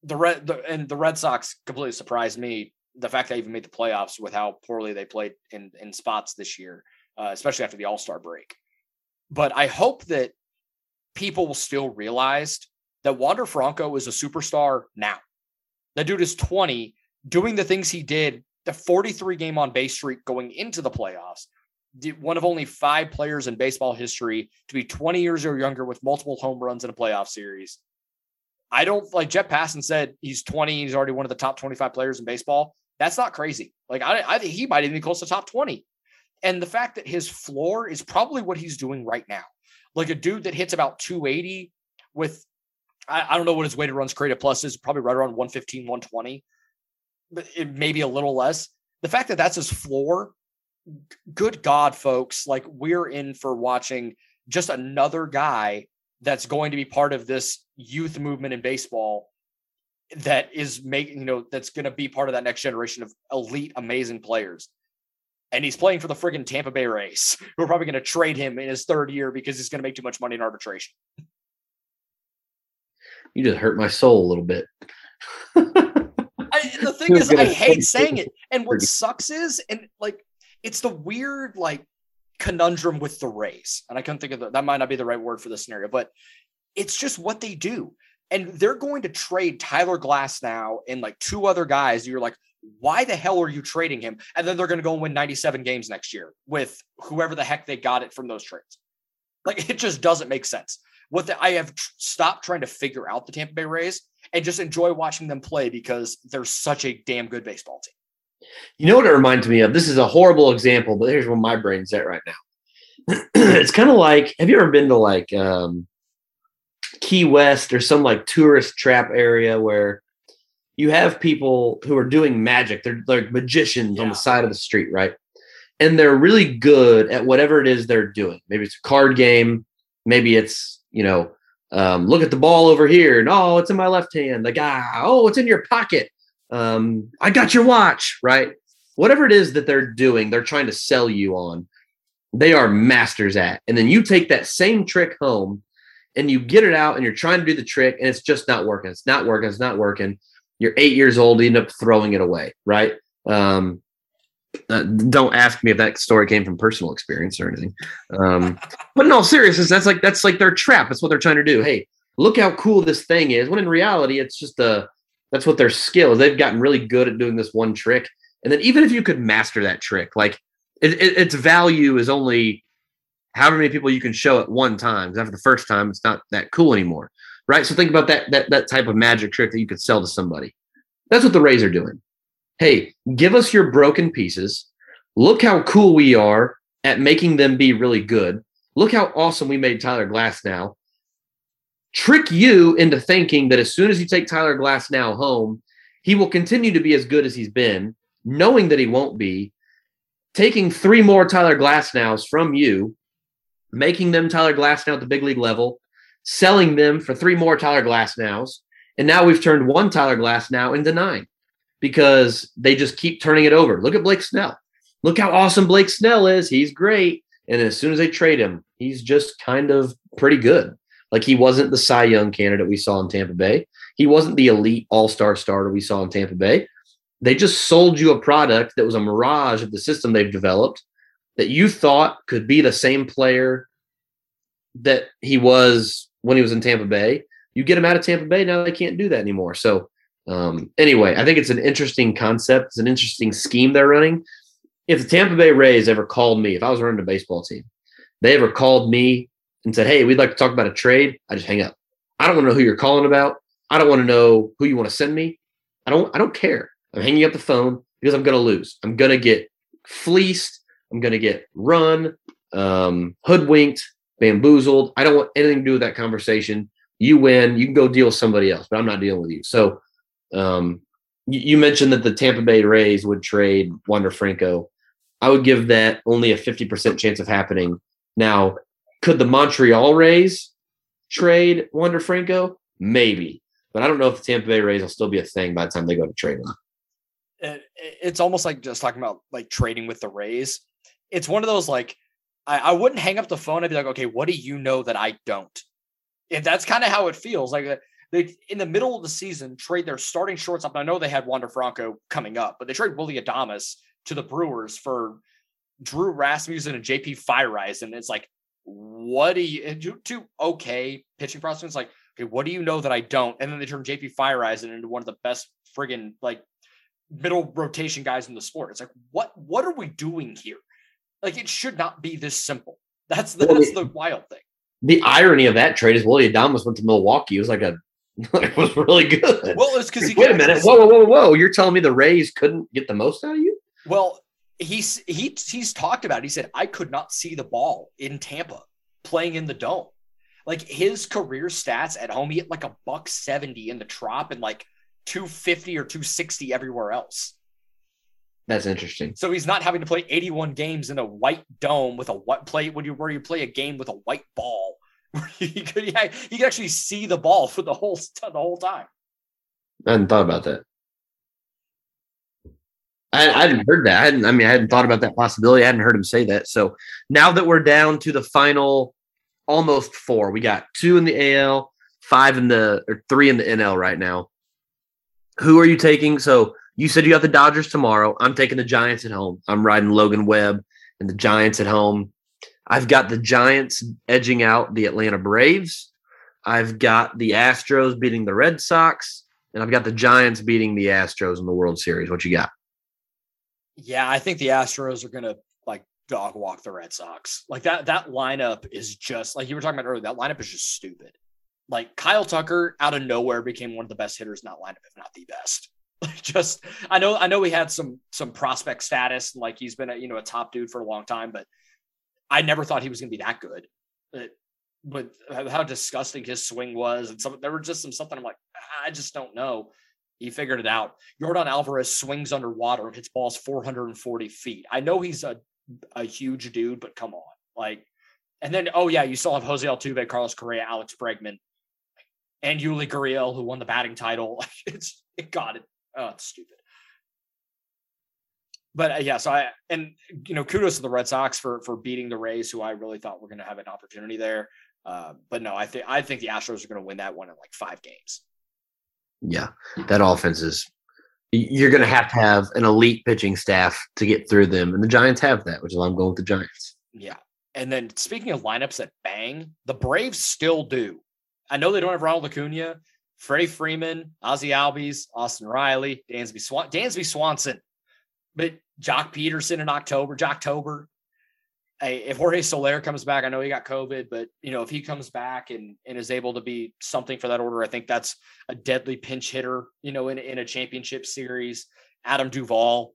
the red the, and the Red Sox completely surprised me the fact that they even made the playoffs with how poorly they played in in spots this year, uh, especially after the All Star break. But I hope that people will still realize that Wander Franco is a superstar now. That dude is 20, doing the things he did, the 43 game on base streak going into the playoffs. One of only five players in baseball history to be 20 years or younger with multiple home runs in a playoff series. I don't like Jeff Passan said he's 20, he's already one of the top 25 players in baseball. That's not crazy. Like I, I think he might even be close to top 20. And the fact that his floor is probably what he's doing right now. Like a dude that hits about 280 with I, I don't know what his weighted runs created plus is, probably right around 115, 120, but it may be a little less. The fact that that's his floor, good God, folks, like we're in for watching just another guy that's going to be part of this youth movement in baseball that is making, you know, that's going to be part of that next generation of elite, amazing players. And he's playing for the friggin' Tampa Bay Rays, who are probably going to trade him in his third year because he's going to make too much money in arbitration. You just hurt my soul a little bit. I, the thing is, I hate saying it. And what sucks is, and like, it's the weird, like, conundrum with the Rays. And I couldn't think of the, that might not be the right word for the scenario, but it's just what they do. And they're going to trade Tyler Glasnow and like two other guys. You're like, why the hell are you trading him? And then they're going to go and win 97 games next year with whoever the heck they got it from those trades. Like it just doesn't make sense. What the, I have tr- stopped trying to figure out the Tampa Bay Rays and just enjoy watching them play because they're such a damn good baseball team. You know what it reminds me of? This is a horrible example, but here's where my brain's at right now. it's kind of like have you ever been to like um, Key West or some like tourist trap area where you have people who are doing magic. They're like magicians yeah. on the side of the street, right? And they're really good at whatever it is they're doing. Maybe it's a card game. Maybe it's, you know, um, look at the ball over here. And oh, it's in my left hand. The guy, oh, it's in your pocket. Um, I got your watch, right? Whatever it is that they're doing, they're trying to sell you on. They are masters at. And then you take that same trick home and you get it out and you're trying to do the trick and it's just not working. It's not working. It's not working. You're eight years old, you end up throwing it away, right? Um, uh, don't ask me if that story came from personal experience or anything. Um, but in all seriousness, that's like that's like their trap. That's what they're trying to do. Hey, look how cool this thing is. When in reality, it's just a that's what their skill is. They've gotten really good at doing this one trick. And then even if you could master that trick, like it, it, its value is only however many people you can show at one time. Because after the first time, it's not that cool anymore, right? So think about that that that type of magic trick that you could sell to somebody. That's what the Rays are doing. Hey, give us your broken pieces. Look how cool we are at making them be really good. Look how awesome we made Tyler Glasnow. Trick you into thinking that as soon as you take Tyler Glasnow home, he will continue to be as good as he's been, knowing that he won't be. Taking three more Tyler Glasnows from you making them Tyler Glasnow at the big league level, selling them for three more Tyler Glasnows. and now we've turned one Tyler Glasnow into nine because they just keep turning it over. Look at Blake Snell. Look how awesome Blake Snell is. He's great. And as soon as they trade him, he's just kind of pretty good. Like he wasn't the Cy Young candidate we saw in Tampa Bay. He wasn't the elite all star starter we saw in Tampa Bay. They just sold you a product that was a mirage of the system they've developed that you thought could be the same player that he was when he was in Tampa Bay. You get him out of Tampa Bay, now they can't do that anymore. So, um, anyway, I think it's an interesting concept. It's an interesting scheme they're running. If the Tampa Bay Rays ever called me, if I was running a baseball team, they ever called me and said, Hey, we'd like to talk about a trade, I just hang up. I don't want to know who you're calling about. I don't want to know who you want to send me. I don't I don't care. I'm hanging up the phone because I'm gonna lose. I'm gonna get fleeced I'm going to get run, um, hoodwinked, bamboozled. I don't want anything to do with that conversation. You win. You can go deal with somebody else, but I'm not dealing with you. So, um, you, you mentioned that the Tampa Bay Rays would trade Wander Franco. I would give that only a 50% chance of happening. Now, could the Montreal Rays trade Wander Franco? Maybe, but I don't know if the Tampa Bay Rays will still be a thing by the time they go to trade him. It's almost like just talking about like trading with the Rays it's one of those like I, I wouldn't hang up the phone. I'd be like, okay, what do you know that I don't? And that's kind of how it feels. Like uh, they in the middle of the season trade their starting shortstop. I know they had Wander Franco coming up, but they trade Willy Adames to the Brewers for Drew Rasmussen and JP Feyereisen. And it's like, what do you do? two okay pitching prospects? Like, okay, what do you know that I don't? And then they turn JP Feyereisen into one of the best friggin' like middle rotation guys in the sport. It's like, what what are we doing here? Like it should not be this simple. That's the, well, that's the, the wild thing. The irony of that trade is Willy Adames went to Milwaukee. It was like a it was really good. Well, it's because he wait a minute. Whoa, whoa, whoa, whoa! You're telling me the Rays couldn't get the most out of you? Well, he's he he's talked about. It. He said I could not see the ball in Tampa playing in the dome. Like his career stats at home, he hit like a buck seventy in the trop and like two fifty or two sixty everywhere else. That's interesting. So he's not having to play 81 games in a white dome with a white play when you where you play a game with a white ball. he could yeah, he could actually see the ball for the whole the whole time. I hadn't thought about that. I, I, hadn't heard that. I hadn't. I mean, I hadn't thought about that possibility. I hadn't heard him say that. So now that we're down to the final, almost four, we got two in the AL, five in the or three in the NL right now. Who are you taking? So you said you got the Dodgers tomorrow. I'm taking the Giants at home. I'm riding Logan Webb and the Giants at home. I've got the Giants edging out the Atlanta Braves. I've got the Astros beating the Red Sox, and I've got the Giants beating the Astros in the World Series. What you got? Yeah, I think the Astros are going to like dog walk the Red Sox. Like that that lineup is just like you were talking about earlier. That lineup is just stupid. Like Kyle Tucker out of nowhere became one of the best hitters in that lineup, if not the best. just I know I know he had some some prospect status and like he's been a you know a top dude for a long time, but I never thought he was going to be that good. But, but how disgusting his swing was, and some there were just some something I'm like I just don't know. He figured it out. Yordan Alvarez swings underwater and hits balls 440 feet. I know he's a a huge dude, but come on, like. And then, oh yeah, you still have Jose Altuve, Carlos Correa, Alex Bregman, and Yuli Gurriel, who won the batting title. It's it, God, it, Oh, it's stupid. but uh, yeah, so I and you know kudos to the Red Sox for for beating the Rays, who I really thought were going to have an opportunity there. Uh, but no, I think I think the Astros are going to win that one in like five games. Yeah, that offense is. You're going to have to have an elite pitching staff to get through them, and the Giants have that, which is why I'm going with the Giants. Yeah, and then speaking of lineups that bang, the Braves still do. I know they don't have Ronald Acuna, Freddie Freeman, Ozzie Albies, Austin Riley, Dansby Swan, Dansby Swanson, but Joc Pederson in October, October. Hey, if Jorge Soler comes back, I know he got COVID, but you know if he comes back and and is able to be something for that order, I think that's a deadly pinch hitter. You know, in in a championship series, Adam Duvall,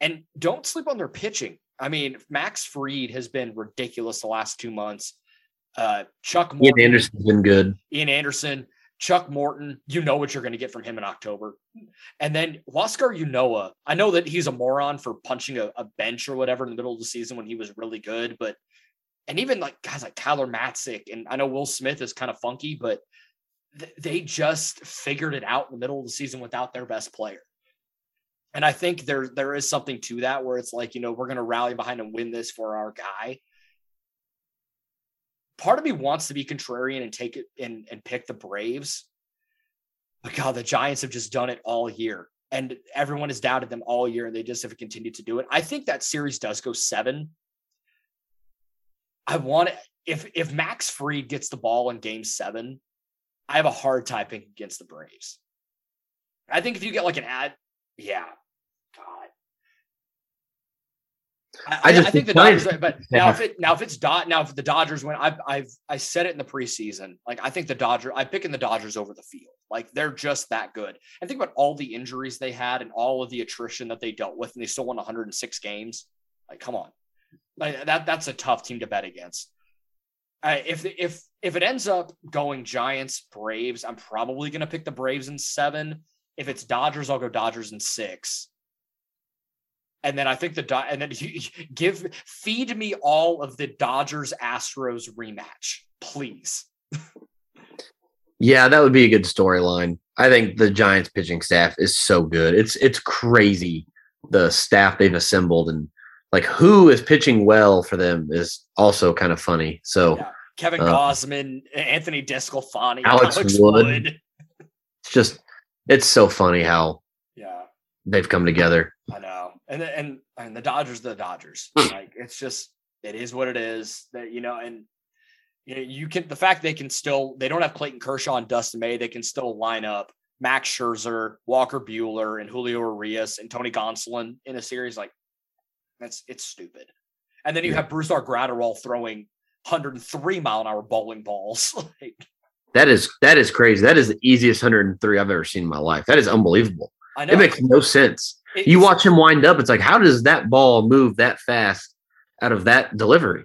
and don't sleep on their pitching. I mean, Max Fried has been ridiculous the last two months. Uh, Chuck Morton, Ian Anderson's been good. Ian Anderson, Chuck Morton, you know what you're going to get from him in October. And then Huascar Ynoa, I know that he's a moron for punching a, a, bench or whatever in the middle of the season when he was really good, but and even like guys like Tyler Matzek and I know Will Smith is kind of funky, but th- they just figured it out in the middle of the season without their best player. And I think there there is something to that where it's like, you know, we're going to rally behind and win this for our guy part of me wants to be contrarian and take it and, and pick the Braves. But God, the Giants have just done it all year. And everyone has doubted them all year, and they just have continued to do it. I think that series does go seven. I want it if if Max Fried gets the ball in game seven, I have a hard time picking against the Braves. I think if you get like an ad, yeah, I, I just I think the Dodgers, but now if it now if it's dot now if the Dodgers win, I've I've I said it in the preseason. Like I think the Dodgers, I'm picking the Dodgers over the field. Like they're just that good. And think about all the injuries they had and all of the attrition that they dealt with, and they still won 106 games. Like, come on, like that that's a tough team to bet against. Uh, if if if it ends up going Giants Braves, I'm probably going to pick the Braves in seven. If it's Dodgers, I'll go Dodgers in six and then I think the and then give feed me all of the Dodgers Astros rematch, please. yeah, that would be a good storyline. I think the Giants pitching staff is so good. It's it's crazy the staff they've assembled and like who is pitching well for them is also kind of funny. So yeah. Kevin uh, Gausman, Anthony DeSclafani, Alex, Alex Wood. Wood. It's just it's so funny how yeah they've come together. I know and and and the Dodgers, the Dodgers. Hmm. like it's just it is what it is. That you know, and you know, you can the fact they can still they don't have Clayton Kershaw and Dustin May, they can still line up Max Scherzer, Walker Buehler, and Julio Urias and Tony Gonsolin in a series like that's it's stupid. And then you yeah. have Brusdar Graterol throwing 103 mile an hour bowling balls. like, that is that is crazy. That is the easiest 103 I've ever seen in my life. That is unbelievable. I know. It makes no sense. It's, you watch him wind up. It's like, how does that ball move that fast out of that delivery?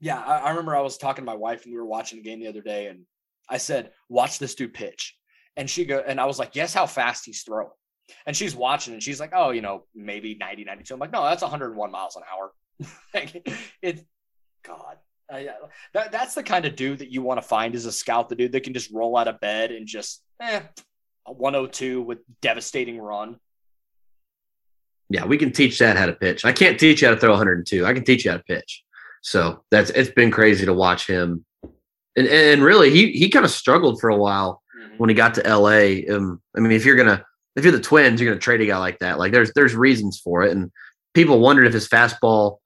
Yeah, I, I remember I was talking to my wife and we were watching the game the other day, and I said, "Watch this dude pitch," and she go, and I was like, "Guess how fast he's throwing." And she's watching, and she's like, "Oh, you know, maybe 90, 92." I'm like, "No, that's 101 miles an hour." it's God. Uh, yeah, that, that's the kind of dude that you want to find as a scout, the dude that can just roll out of bed and just eh, a 102 with devastating run. Yeah, we can teach that how to pitch. I can't teach you how to throw 102. I can teach you how to pitch. So that's it's been crazy to watch him. And and really he he kind of struggled for a while mm-hmm. when he got to LA. Um, I mean, if you're gonna if you're the twins, you're gonna trade a guy like that. Like there's there's reasons for it. And people wondered if his fastball,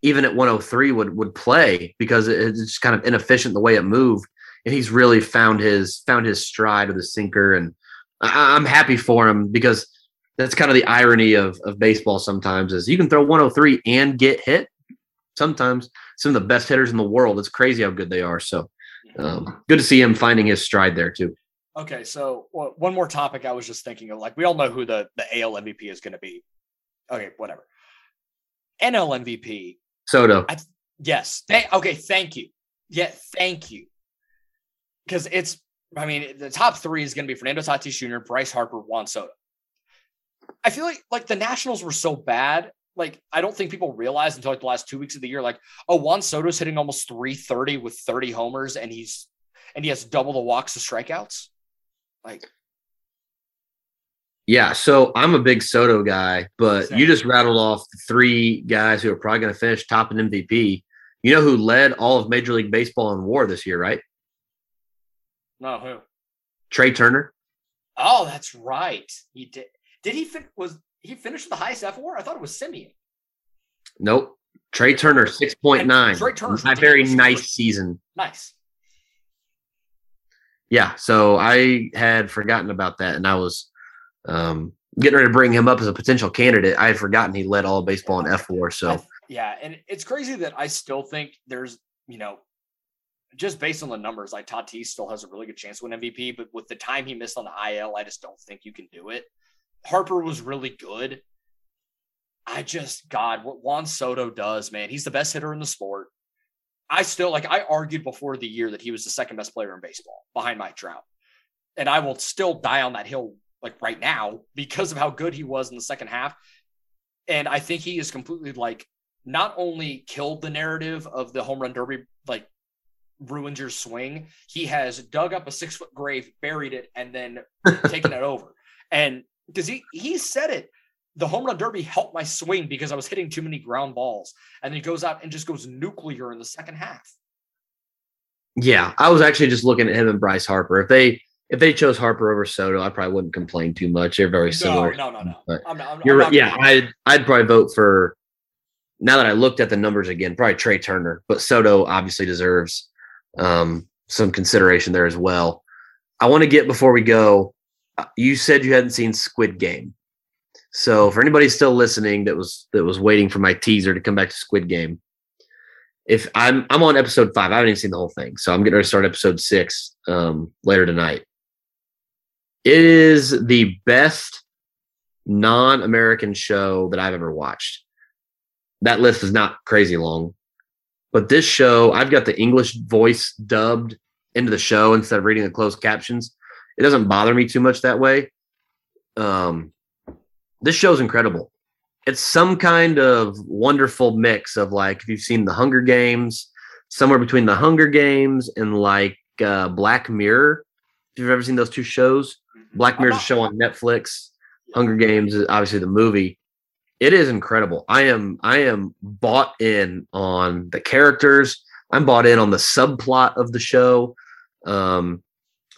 even at 103, would would play because it's just kind of inefficient the way it moved. And he's really found his found his stride with the sinker. And I, I'm happy for him because that's kind of the irony of of baseball sometimes is you can throw 103 and get hit. Sometimes some of the best hitters in the world it's crazy how good they are. So um, good to see him finding his stride there too. Okay so well, one more topic i was just thinking of like we all know who the the al mvp is going to be. Okay whatever. Nl mvp soto. I, yes th- okay thank you. Yeah thank you. Because it's i mean the top three is going to be fernando tatis jr bryce harper juan soto I feel like like the Nationals were so bad. Like I don't think people realized until like the last two weeks of the year, like oh Juan Soto's hitting almost 330 with 30 homers, and he's and he has double the walks to strikeouts. Like Yeah, so I'm a big Soto guy, but Same. you just rattled off three guys who are probably going to finish top in MVP. You know who led all of Major League Baseball in WAR this year, right? No, who? Trea Turner. Oh, that's right. He did. Did he fin- was he finished the highest fWAR? I thought it was Semien. Nope. Trea Turner, six point nine. Trea Turner's a very nice season. Nice. Yeah, so I had forgotten about that, and I was um, getting ready to bring him up as a potential candidate. I had forgotten he led all of baseball in fWAR. So th- yeah, and it's crazy that I still think there's, you know, just based on the numbers, like Tatis still has a really good chance to win MVP, but with the time he missed on the IL, I just don't think you can do it. Harper was really good. I just, God, what Juan Soto does, man, he's the best hitter in the sport. I still like, I argued before the year that he was the second best player in baseball behind Mike Trout. And I will still die on that hill like right now because of how good he was in the second half. And I think he is completely like not only killed the narrative of the home run derby, like ruined your swing, he has dug up a six foot grave, buried it, and then taken it over. And because he he said it, the home run derby helped my swing because I was hitting too many ground balls. And then he goes out and just goes nuclear in the second half. yeah, I was actually just looking at him and Bryce Harper. If they if they chose Harper over Soto, I probably wouldn't complain too much. They're very similar. no, no, no. But I'm not, I'm, You're I'm right. not Yeah, I'd I'd probably vote for. Now that I looked at the numbers again, probably Trea Turner, but Soto obviously deserves um, some consideration there as well. I want to get before we go. Uh, You said you hadn't seen Squid Game, so for anybody still listening that was that was waiting for my teaser to come back to Squid Game, if I'm I'm on episode five, I haven't even seen the whole thing, so I'm getting ready to start episode six um, later tonight. It is the best non-American show that I've ever watched. That list is not crazy long, but this show, I've got the English voice dubbed into the show instead of reading the closed captions. It doesn't bother me too much that way. Um, this show's incredible. It's some kind of wonderful mix of like if you've seen the Hunger Games, somewhere between the Hunger Games and like uh, Black Mirror. If you've ever seen those two shows, Black I'm Mirror's a show on Netflix. Hunger Games is obviously the movie. It is incredible. I am I am bought in on the characters. I'm bought in on the subplot of the show. Um,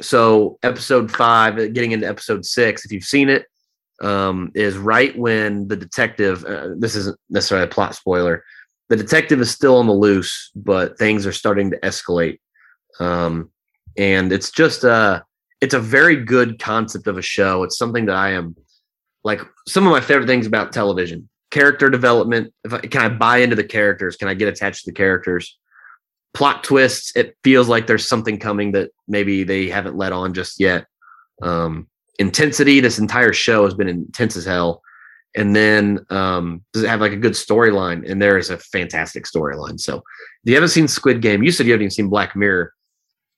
so episode five, uh, getting into episode six, if you've seen it, um, is right when the detective. Uh, this isn't necessarily a plot spoiler. The detective is still on the loose, but things are starting to escalate. Um, and it's just uh it's a very good concept of a show. It's something that I am like some of my favorite things about television character development if I, can i buy into the characters can i get attached to the characters plot twists it feels like there's something coming that maybe they haven't let on just yet. Um intensity this entire show has been intense as hell. And then um does it have like a good storyline? And there is a fantastic storyline. So if you haven't seen squid game you said you haven't even seen black mirror.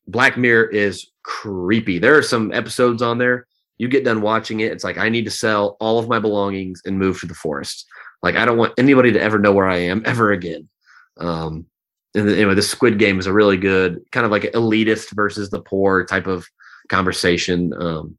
Black mirror is creepy. There are some episodes on there. You get done watching it, it's like I need to sell all of my belongings and move to the forest. Like I don't want anybody to ever know where I am ever again. Um, and anyway, the Squid Game is a really good kind of like elitist versus the poor type of conversation. Um,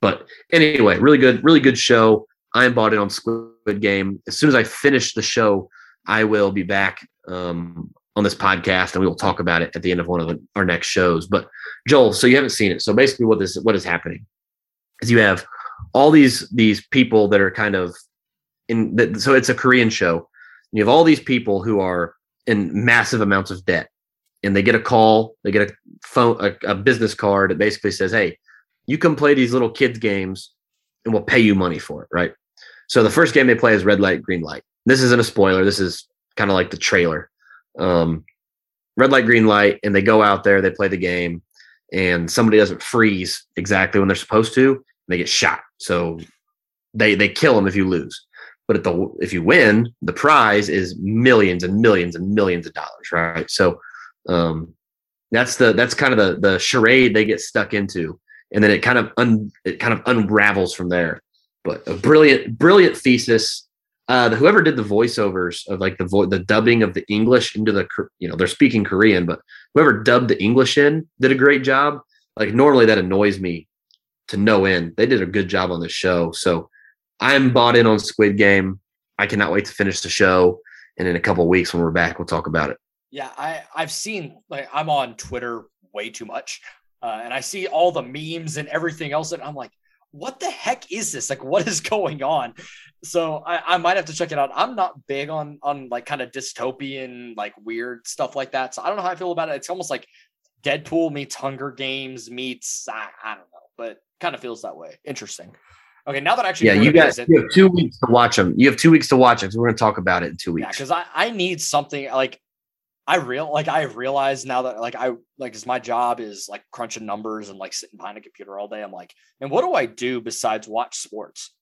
but anyway, really good, really good show. I am bought in on Squid Game. As soon as I finish the show, I will be back um, on this podcast and we will talk about it at the end of one of the, our next shows. But Joel, so you haven't seen it. So basically, what is what is happening? is you have all these these people that are kind of in that so it's a korean show you have all these people who are in massive amounts of debt. And they get a call they get a phone a, a business card that basically says hey you come play these little kids games and we'll pay you money for it right? So the first game they play is red light green light. This isn't a spoiler. This is kind of like the trailer. Um red light green light and they go out there they play the game and somebody doesn't freeze exactly when they're supposed to they get shot. So they they kill them if you lose. But if the if you win, the prize is millions and millions and millions of dollars, right? So um that's the that's kind of the the charade they get stuck into. And then it kind of un, it kind of unravels from there. But a brilliant brilliant thesis. Uh, whoever did the voiceovers of like the vo- the dubbing of the English into the you know they're speaking Korean, but whoever dubbed the English in did a great job. Like normally that annoys me to no end. They did a good job on this show. So I'm bought in on Squid Game. I cannot wait to finish the show. And in a couple weeks when we're back, we'll talk about it. Yeah, I I've seen like I'm on Twitter way too much, uh, and I see all the memes and everything else, and I'm like, what the heck is this? Like, what is going on? So I, I might have to check it out. I'm not big on on like kind of dystopian, like weird stuff like that. So I don't know how I feel about it. It's almost like Deadpool meets Hunger Games meets I, I don't know, but kind of feels that way. Interesting. Okay, now that I actually yeah, you guys you have two weeks to watch them. You have two weeks to watch it. So we're going to talk about it in two weeks. Yeah, because I I need something like I real like I realize now that like I like as my job is like crunching numbers and like sitting behind a computer all day. I'm like, and what do I do besides watch sports?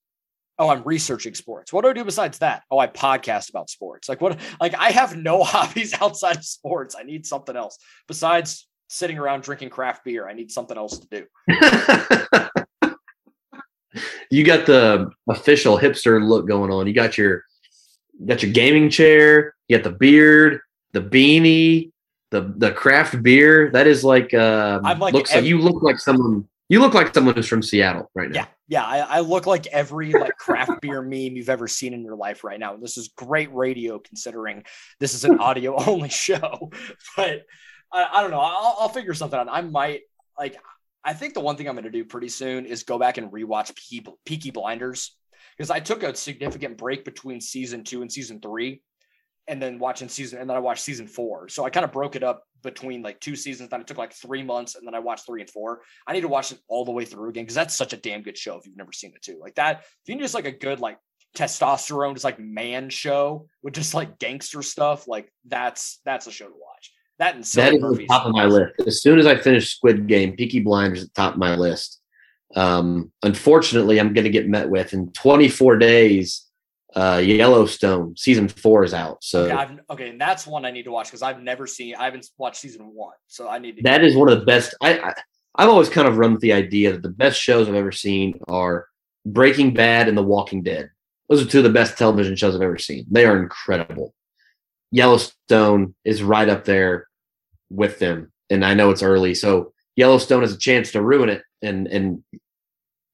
Oh, I'm researching sports. What do I do besides that? Oh, I podcast about sports. Like what? Like I have no hobbies outside of sports. I need something else besides sitting around drinking craft beer. I need something else to do. you got the official hipster look going on. You got your you got your gaming chair. You got the beard the beanie, the the craft beer. That is like um, I'm like looks every, like you look like someone you look like someone who's from Seattle right now. Yeah, yeah. I, I look like every like craft beer meme you've ever seen in your life right now. This is great radio considering this is an audio only show. But I, I don't know. I'll, I'll figure something out. I might like. I think the one thing I'm going to do pretty soon is go back and rewatch Peaky Blinders because I took a significant break between season two and season three and then watching season and then I watched season four. So I kind of broke it up between like two seasons. Then it took like three months, and then I watched three and four. I need to watch it all the way through again because that's such a damn good show if you've never seen it too. Like that, if you need just like a good like testosterone, just like man show with just like gangster stuff, like that's that's a show to watch. That and that is the top of my list. As soon as I finish Squid Game, Peaky Blinders at the top of my list. Um, unfortunately, I'm going to get met with in 24 days uh, Yellowstone season four is out. So okay, okay, and that's one I need to watch because I've never seen. I haven't watched season one, so I need to. That is one of the best. I, I I've always kind of run with the idea that the best shows I've ever seen are Breaking Bad and The Walking Dead. Those are two of the best television shows I've ever seen. They are incredible. Yellowstone is right up there with them, and I know it's early, so Yellowstone has a chance to ruin it and and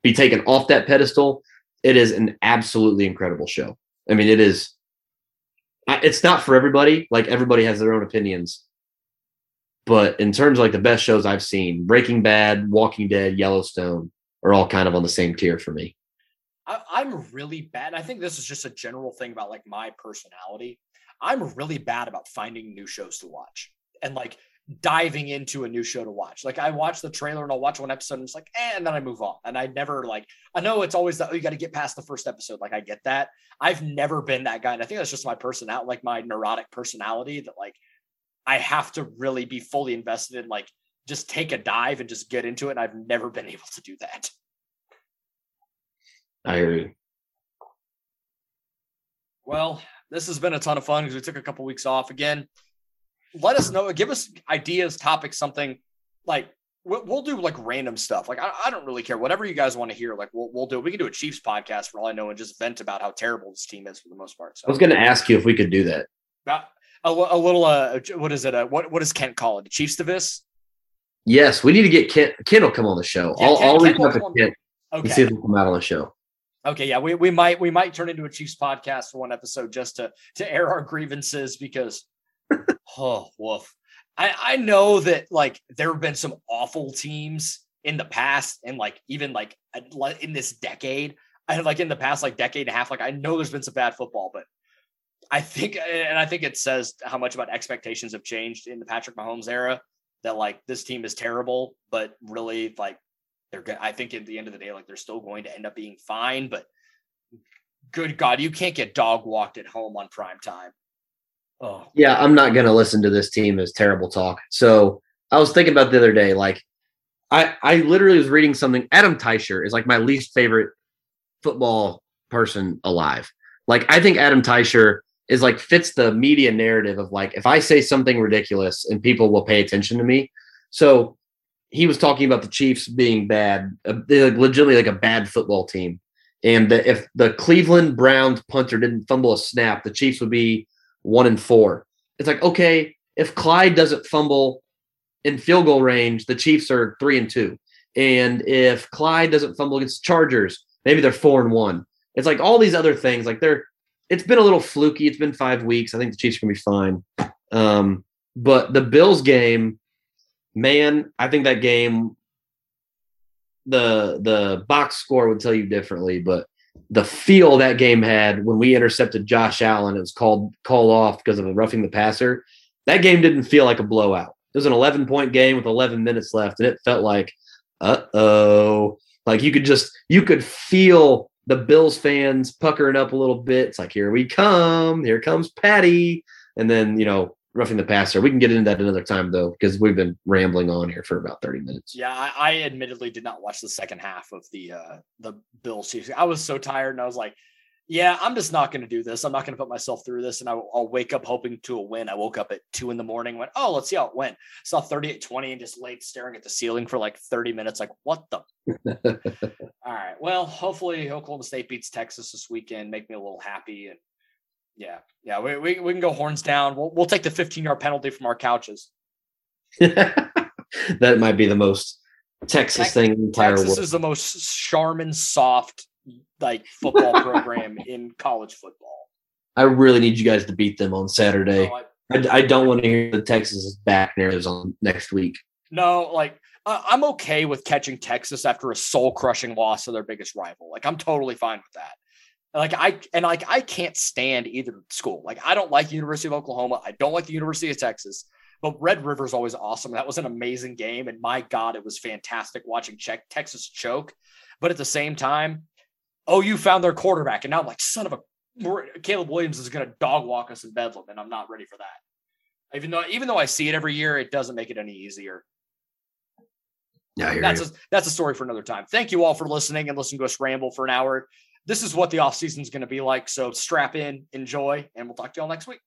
be taken off that pedestal it is an absolutely incredible show. I mean, it is. It's not for everybody. Like everybody has their own opinions, but in terms of like the best shows I've seen, Breaking Bad, Walking Dead, Yellowstone are all kind of on the same tier for me. I, am really bad. I think this is just a general thing about like my personality. I'm really bad about finding new shows to watch. And like diving into a new show to watch. Like I watch the trailer and I'll watch one episode and it's like, eh, and then I move on. And I never like, I know it's always that, oh, you got to get past the first episode. Like I get that. I've never been that guy. And I think that's just my personality, like my neurotic personality that like I have to really be fully invested in like just take a dive and just get into it. And I've never been able to do that. I agree. Well, this has been a ton of fun because we took a couple weeks off again let us know, give us ideas, topics, something like we'll, do like random stuff. Like I, I, don't really care. Whatever you guys want to hear, like we'll we'll do. We can do a Chiefs podcast for all I know and just vent about how terrible this team is for the most part. So I was going to ask you if we could do that. Uh, a, a, little uh, what is it? Uh, what what does Kent call it? Chiefs this? Yes, we need to get Kent. Kent will come on the show. Yeah, I'll, Kent, I'll reach out to Kent okay. and see if he'll come out on the show. Okay, yeah, we, we might we might turn into a Chiefs podcast for one episode just to to air our grievances because oh, woof. I, I know that like there have been some awful teams in the past and like even like in this decade. I like in the past like decade and a half, like I know there's been some bad football, but I think and I think it says how much about expectations have changed in the Patrick Mahomes era that like this team is terrible, but really like they're good. I think at the end of the day, like they're still going to end up being fine, but good God, you can't get dog walked at home on prime time. Oh. Yeah, I'm not going to listen to this team as terrible talk. So I was thinking about the other day, like I I literally was reading something. Adam Teicher is like my least favorite football person alive. Like I think Adam Teicher is like fits the media narrative of like if I say something ridiculous and people will pay attention to me. So he was talking about the Chiefs being bad, uh, like legitimately like a bad football team, and if the Cleveland Browns punter didn't fumble a snap, the Chiefs would be one and four. It's like, okay, if Clyde doesn't fumble in field goal range, the Chiefs are three and two. And if Clyde doesn't fumble against the Chargers, maybe they're four and one. It's like all these other things. Like they're, it's been a little fluky. It's been five weeks. I think the Chiefs are gonna be fine. Um, but the Bills game, man, I think that game, the the box score would tell you differently, but the feel that game had when we intercepted Josh Allen, it was called call off because of a roughing the passer. That game didn't feel like a blowout. It was an 11 point game with 11 minutes left, and it felt like, uh oh, like you could just you could feel the Bills fans puckering up a little bit. It's like here we come, here comes Patty, and then you know roughing the passer. We can get into that another time though, because we've been rambling on here for about 30 minutes. Yeah, I, I admittedly did not watch the second half of the uh the Bills Chiefs. I was so tired and I was like, yeah, I'm just not going to do this. I'm not going to put myself through this. And I, will wake up hoping to a win. I woke up at two in the morning, went, oh, let's see how it went. Saw 38 20 and just laid staring at the ceiling for like 30 minutes. Like, what the? All right. Well, hopefully Oklahoma State beats Texas this weekend, make me a little happy. And yeah, yeah, we, we, we can go horns down. We'll, we'll take the 15 yard penalty from our couches. that might be the most Texas Tex- thing in the entire Texas world. is the most Charmin soft like football program in college football. I really need you guys to beat them on Saturday. No, I, I, I, don't want to hear the Texas back narratives on next week. No, like uh, I'm okay with catching Texas after a soul crushing loss to their biggest rival. Like I'm totally fine with that. Like I and like I can't stand either school. Like I don't like the University of Oklahoma. I don't like the University of Texas. But Red River is always awesome. That was an amazing game, and my God, it was fantastic watching check Texas choke. But at the same time, oh, you found their quarterback, and now I'm like, son of a Caleb Williams is going to dog walk us in Bedlam, and I'm not ready for that. Even though even though I see it every year, it doesn't make it any easier. Yeah, that's a, that's a story for another time. Thank you all for listening and listening to us ramble for an hour this is what the off season is going to be like. So strap in, enjoy, and we'll talk to y'all next week.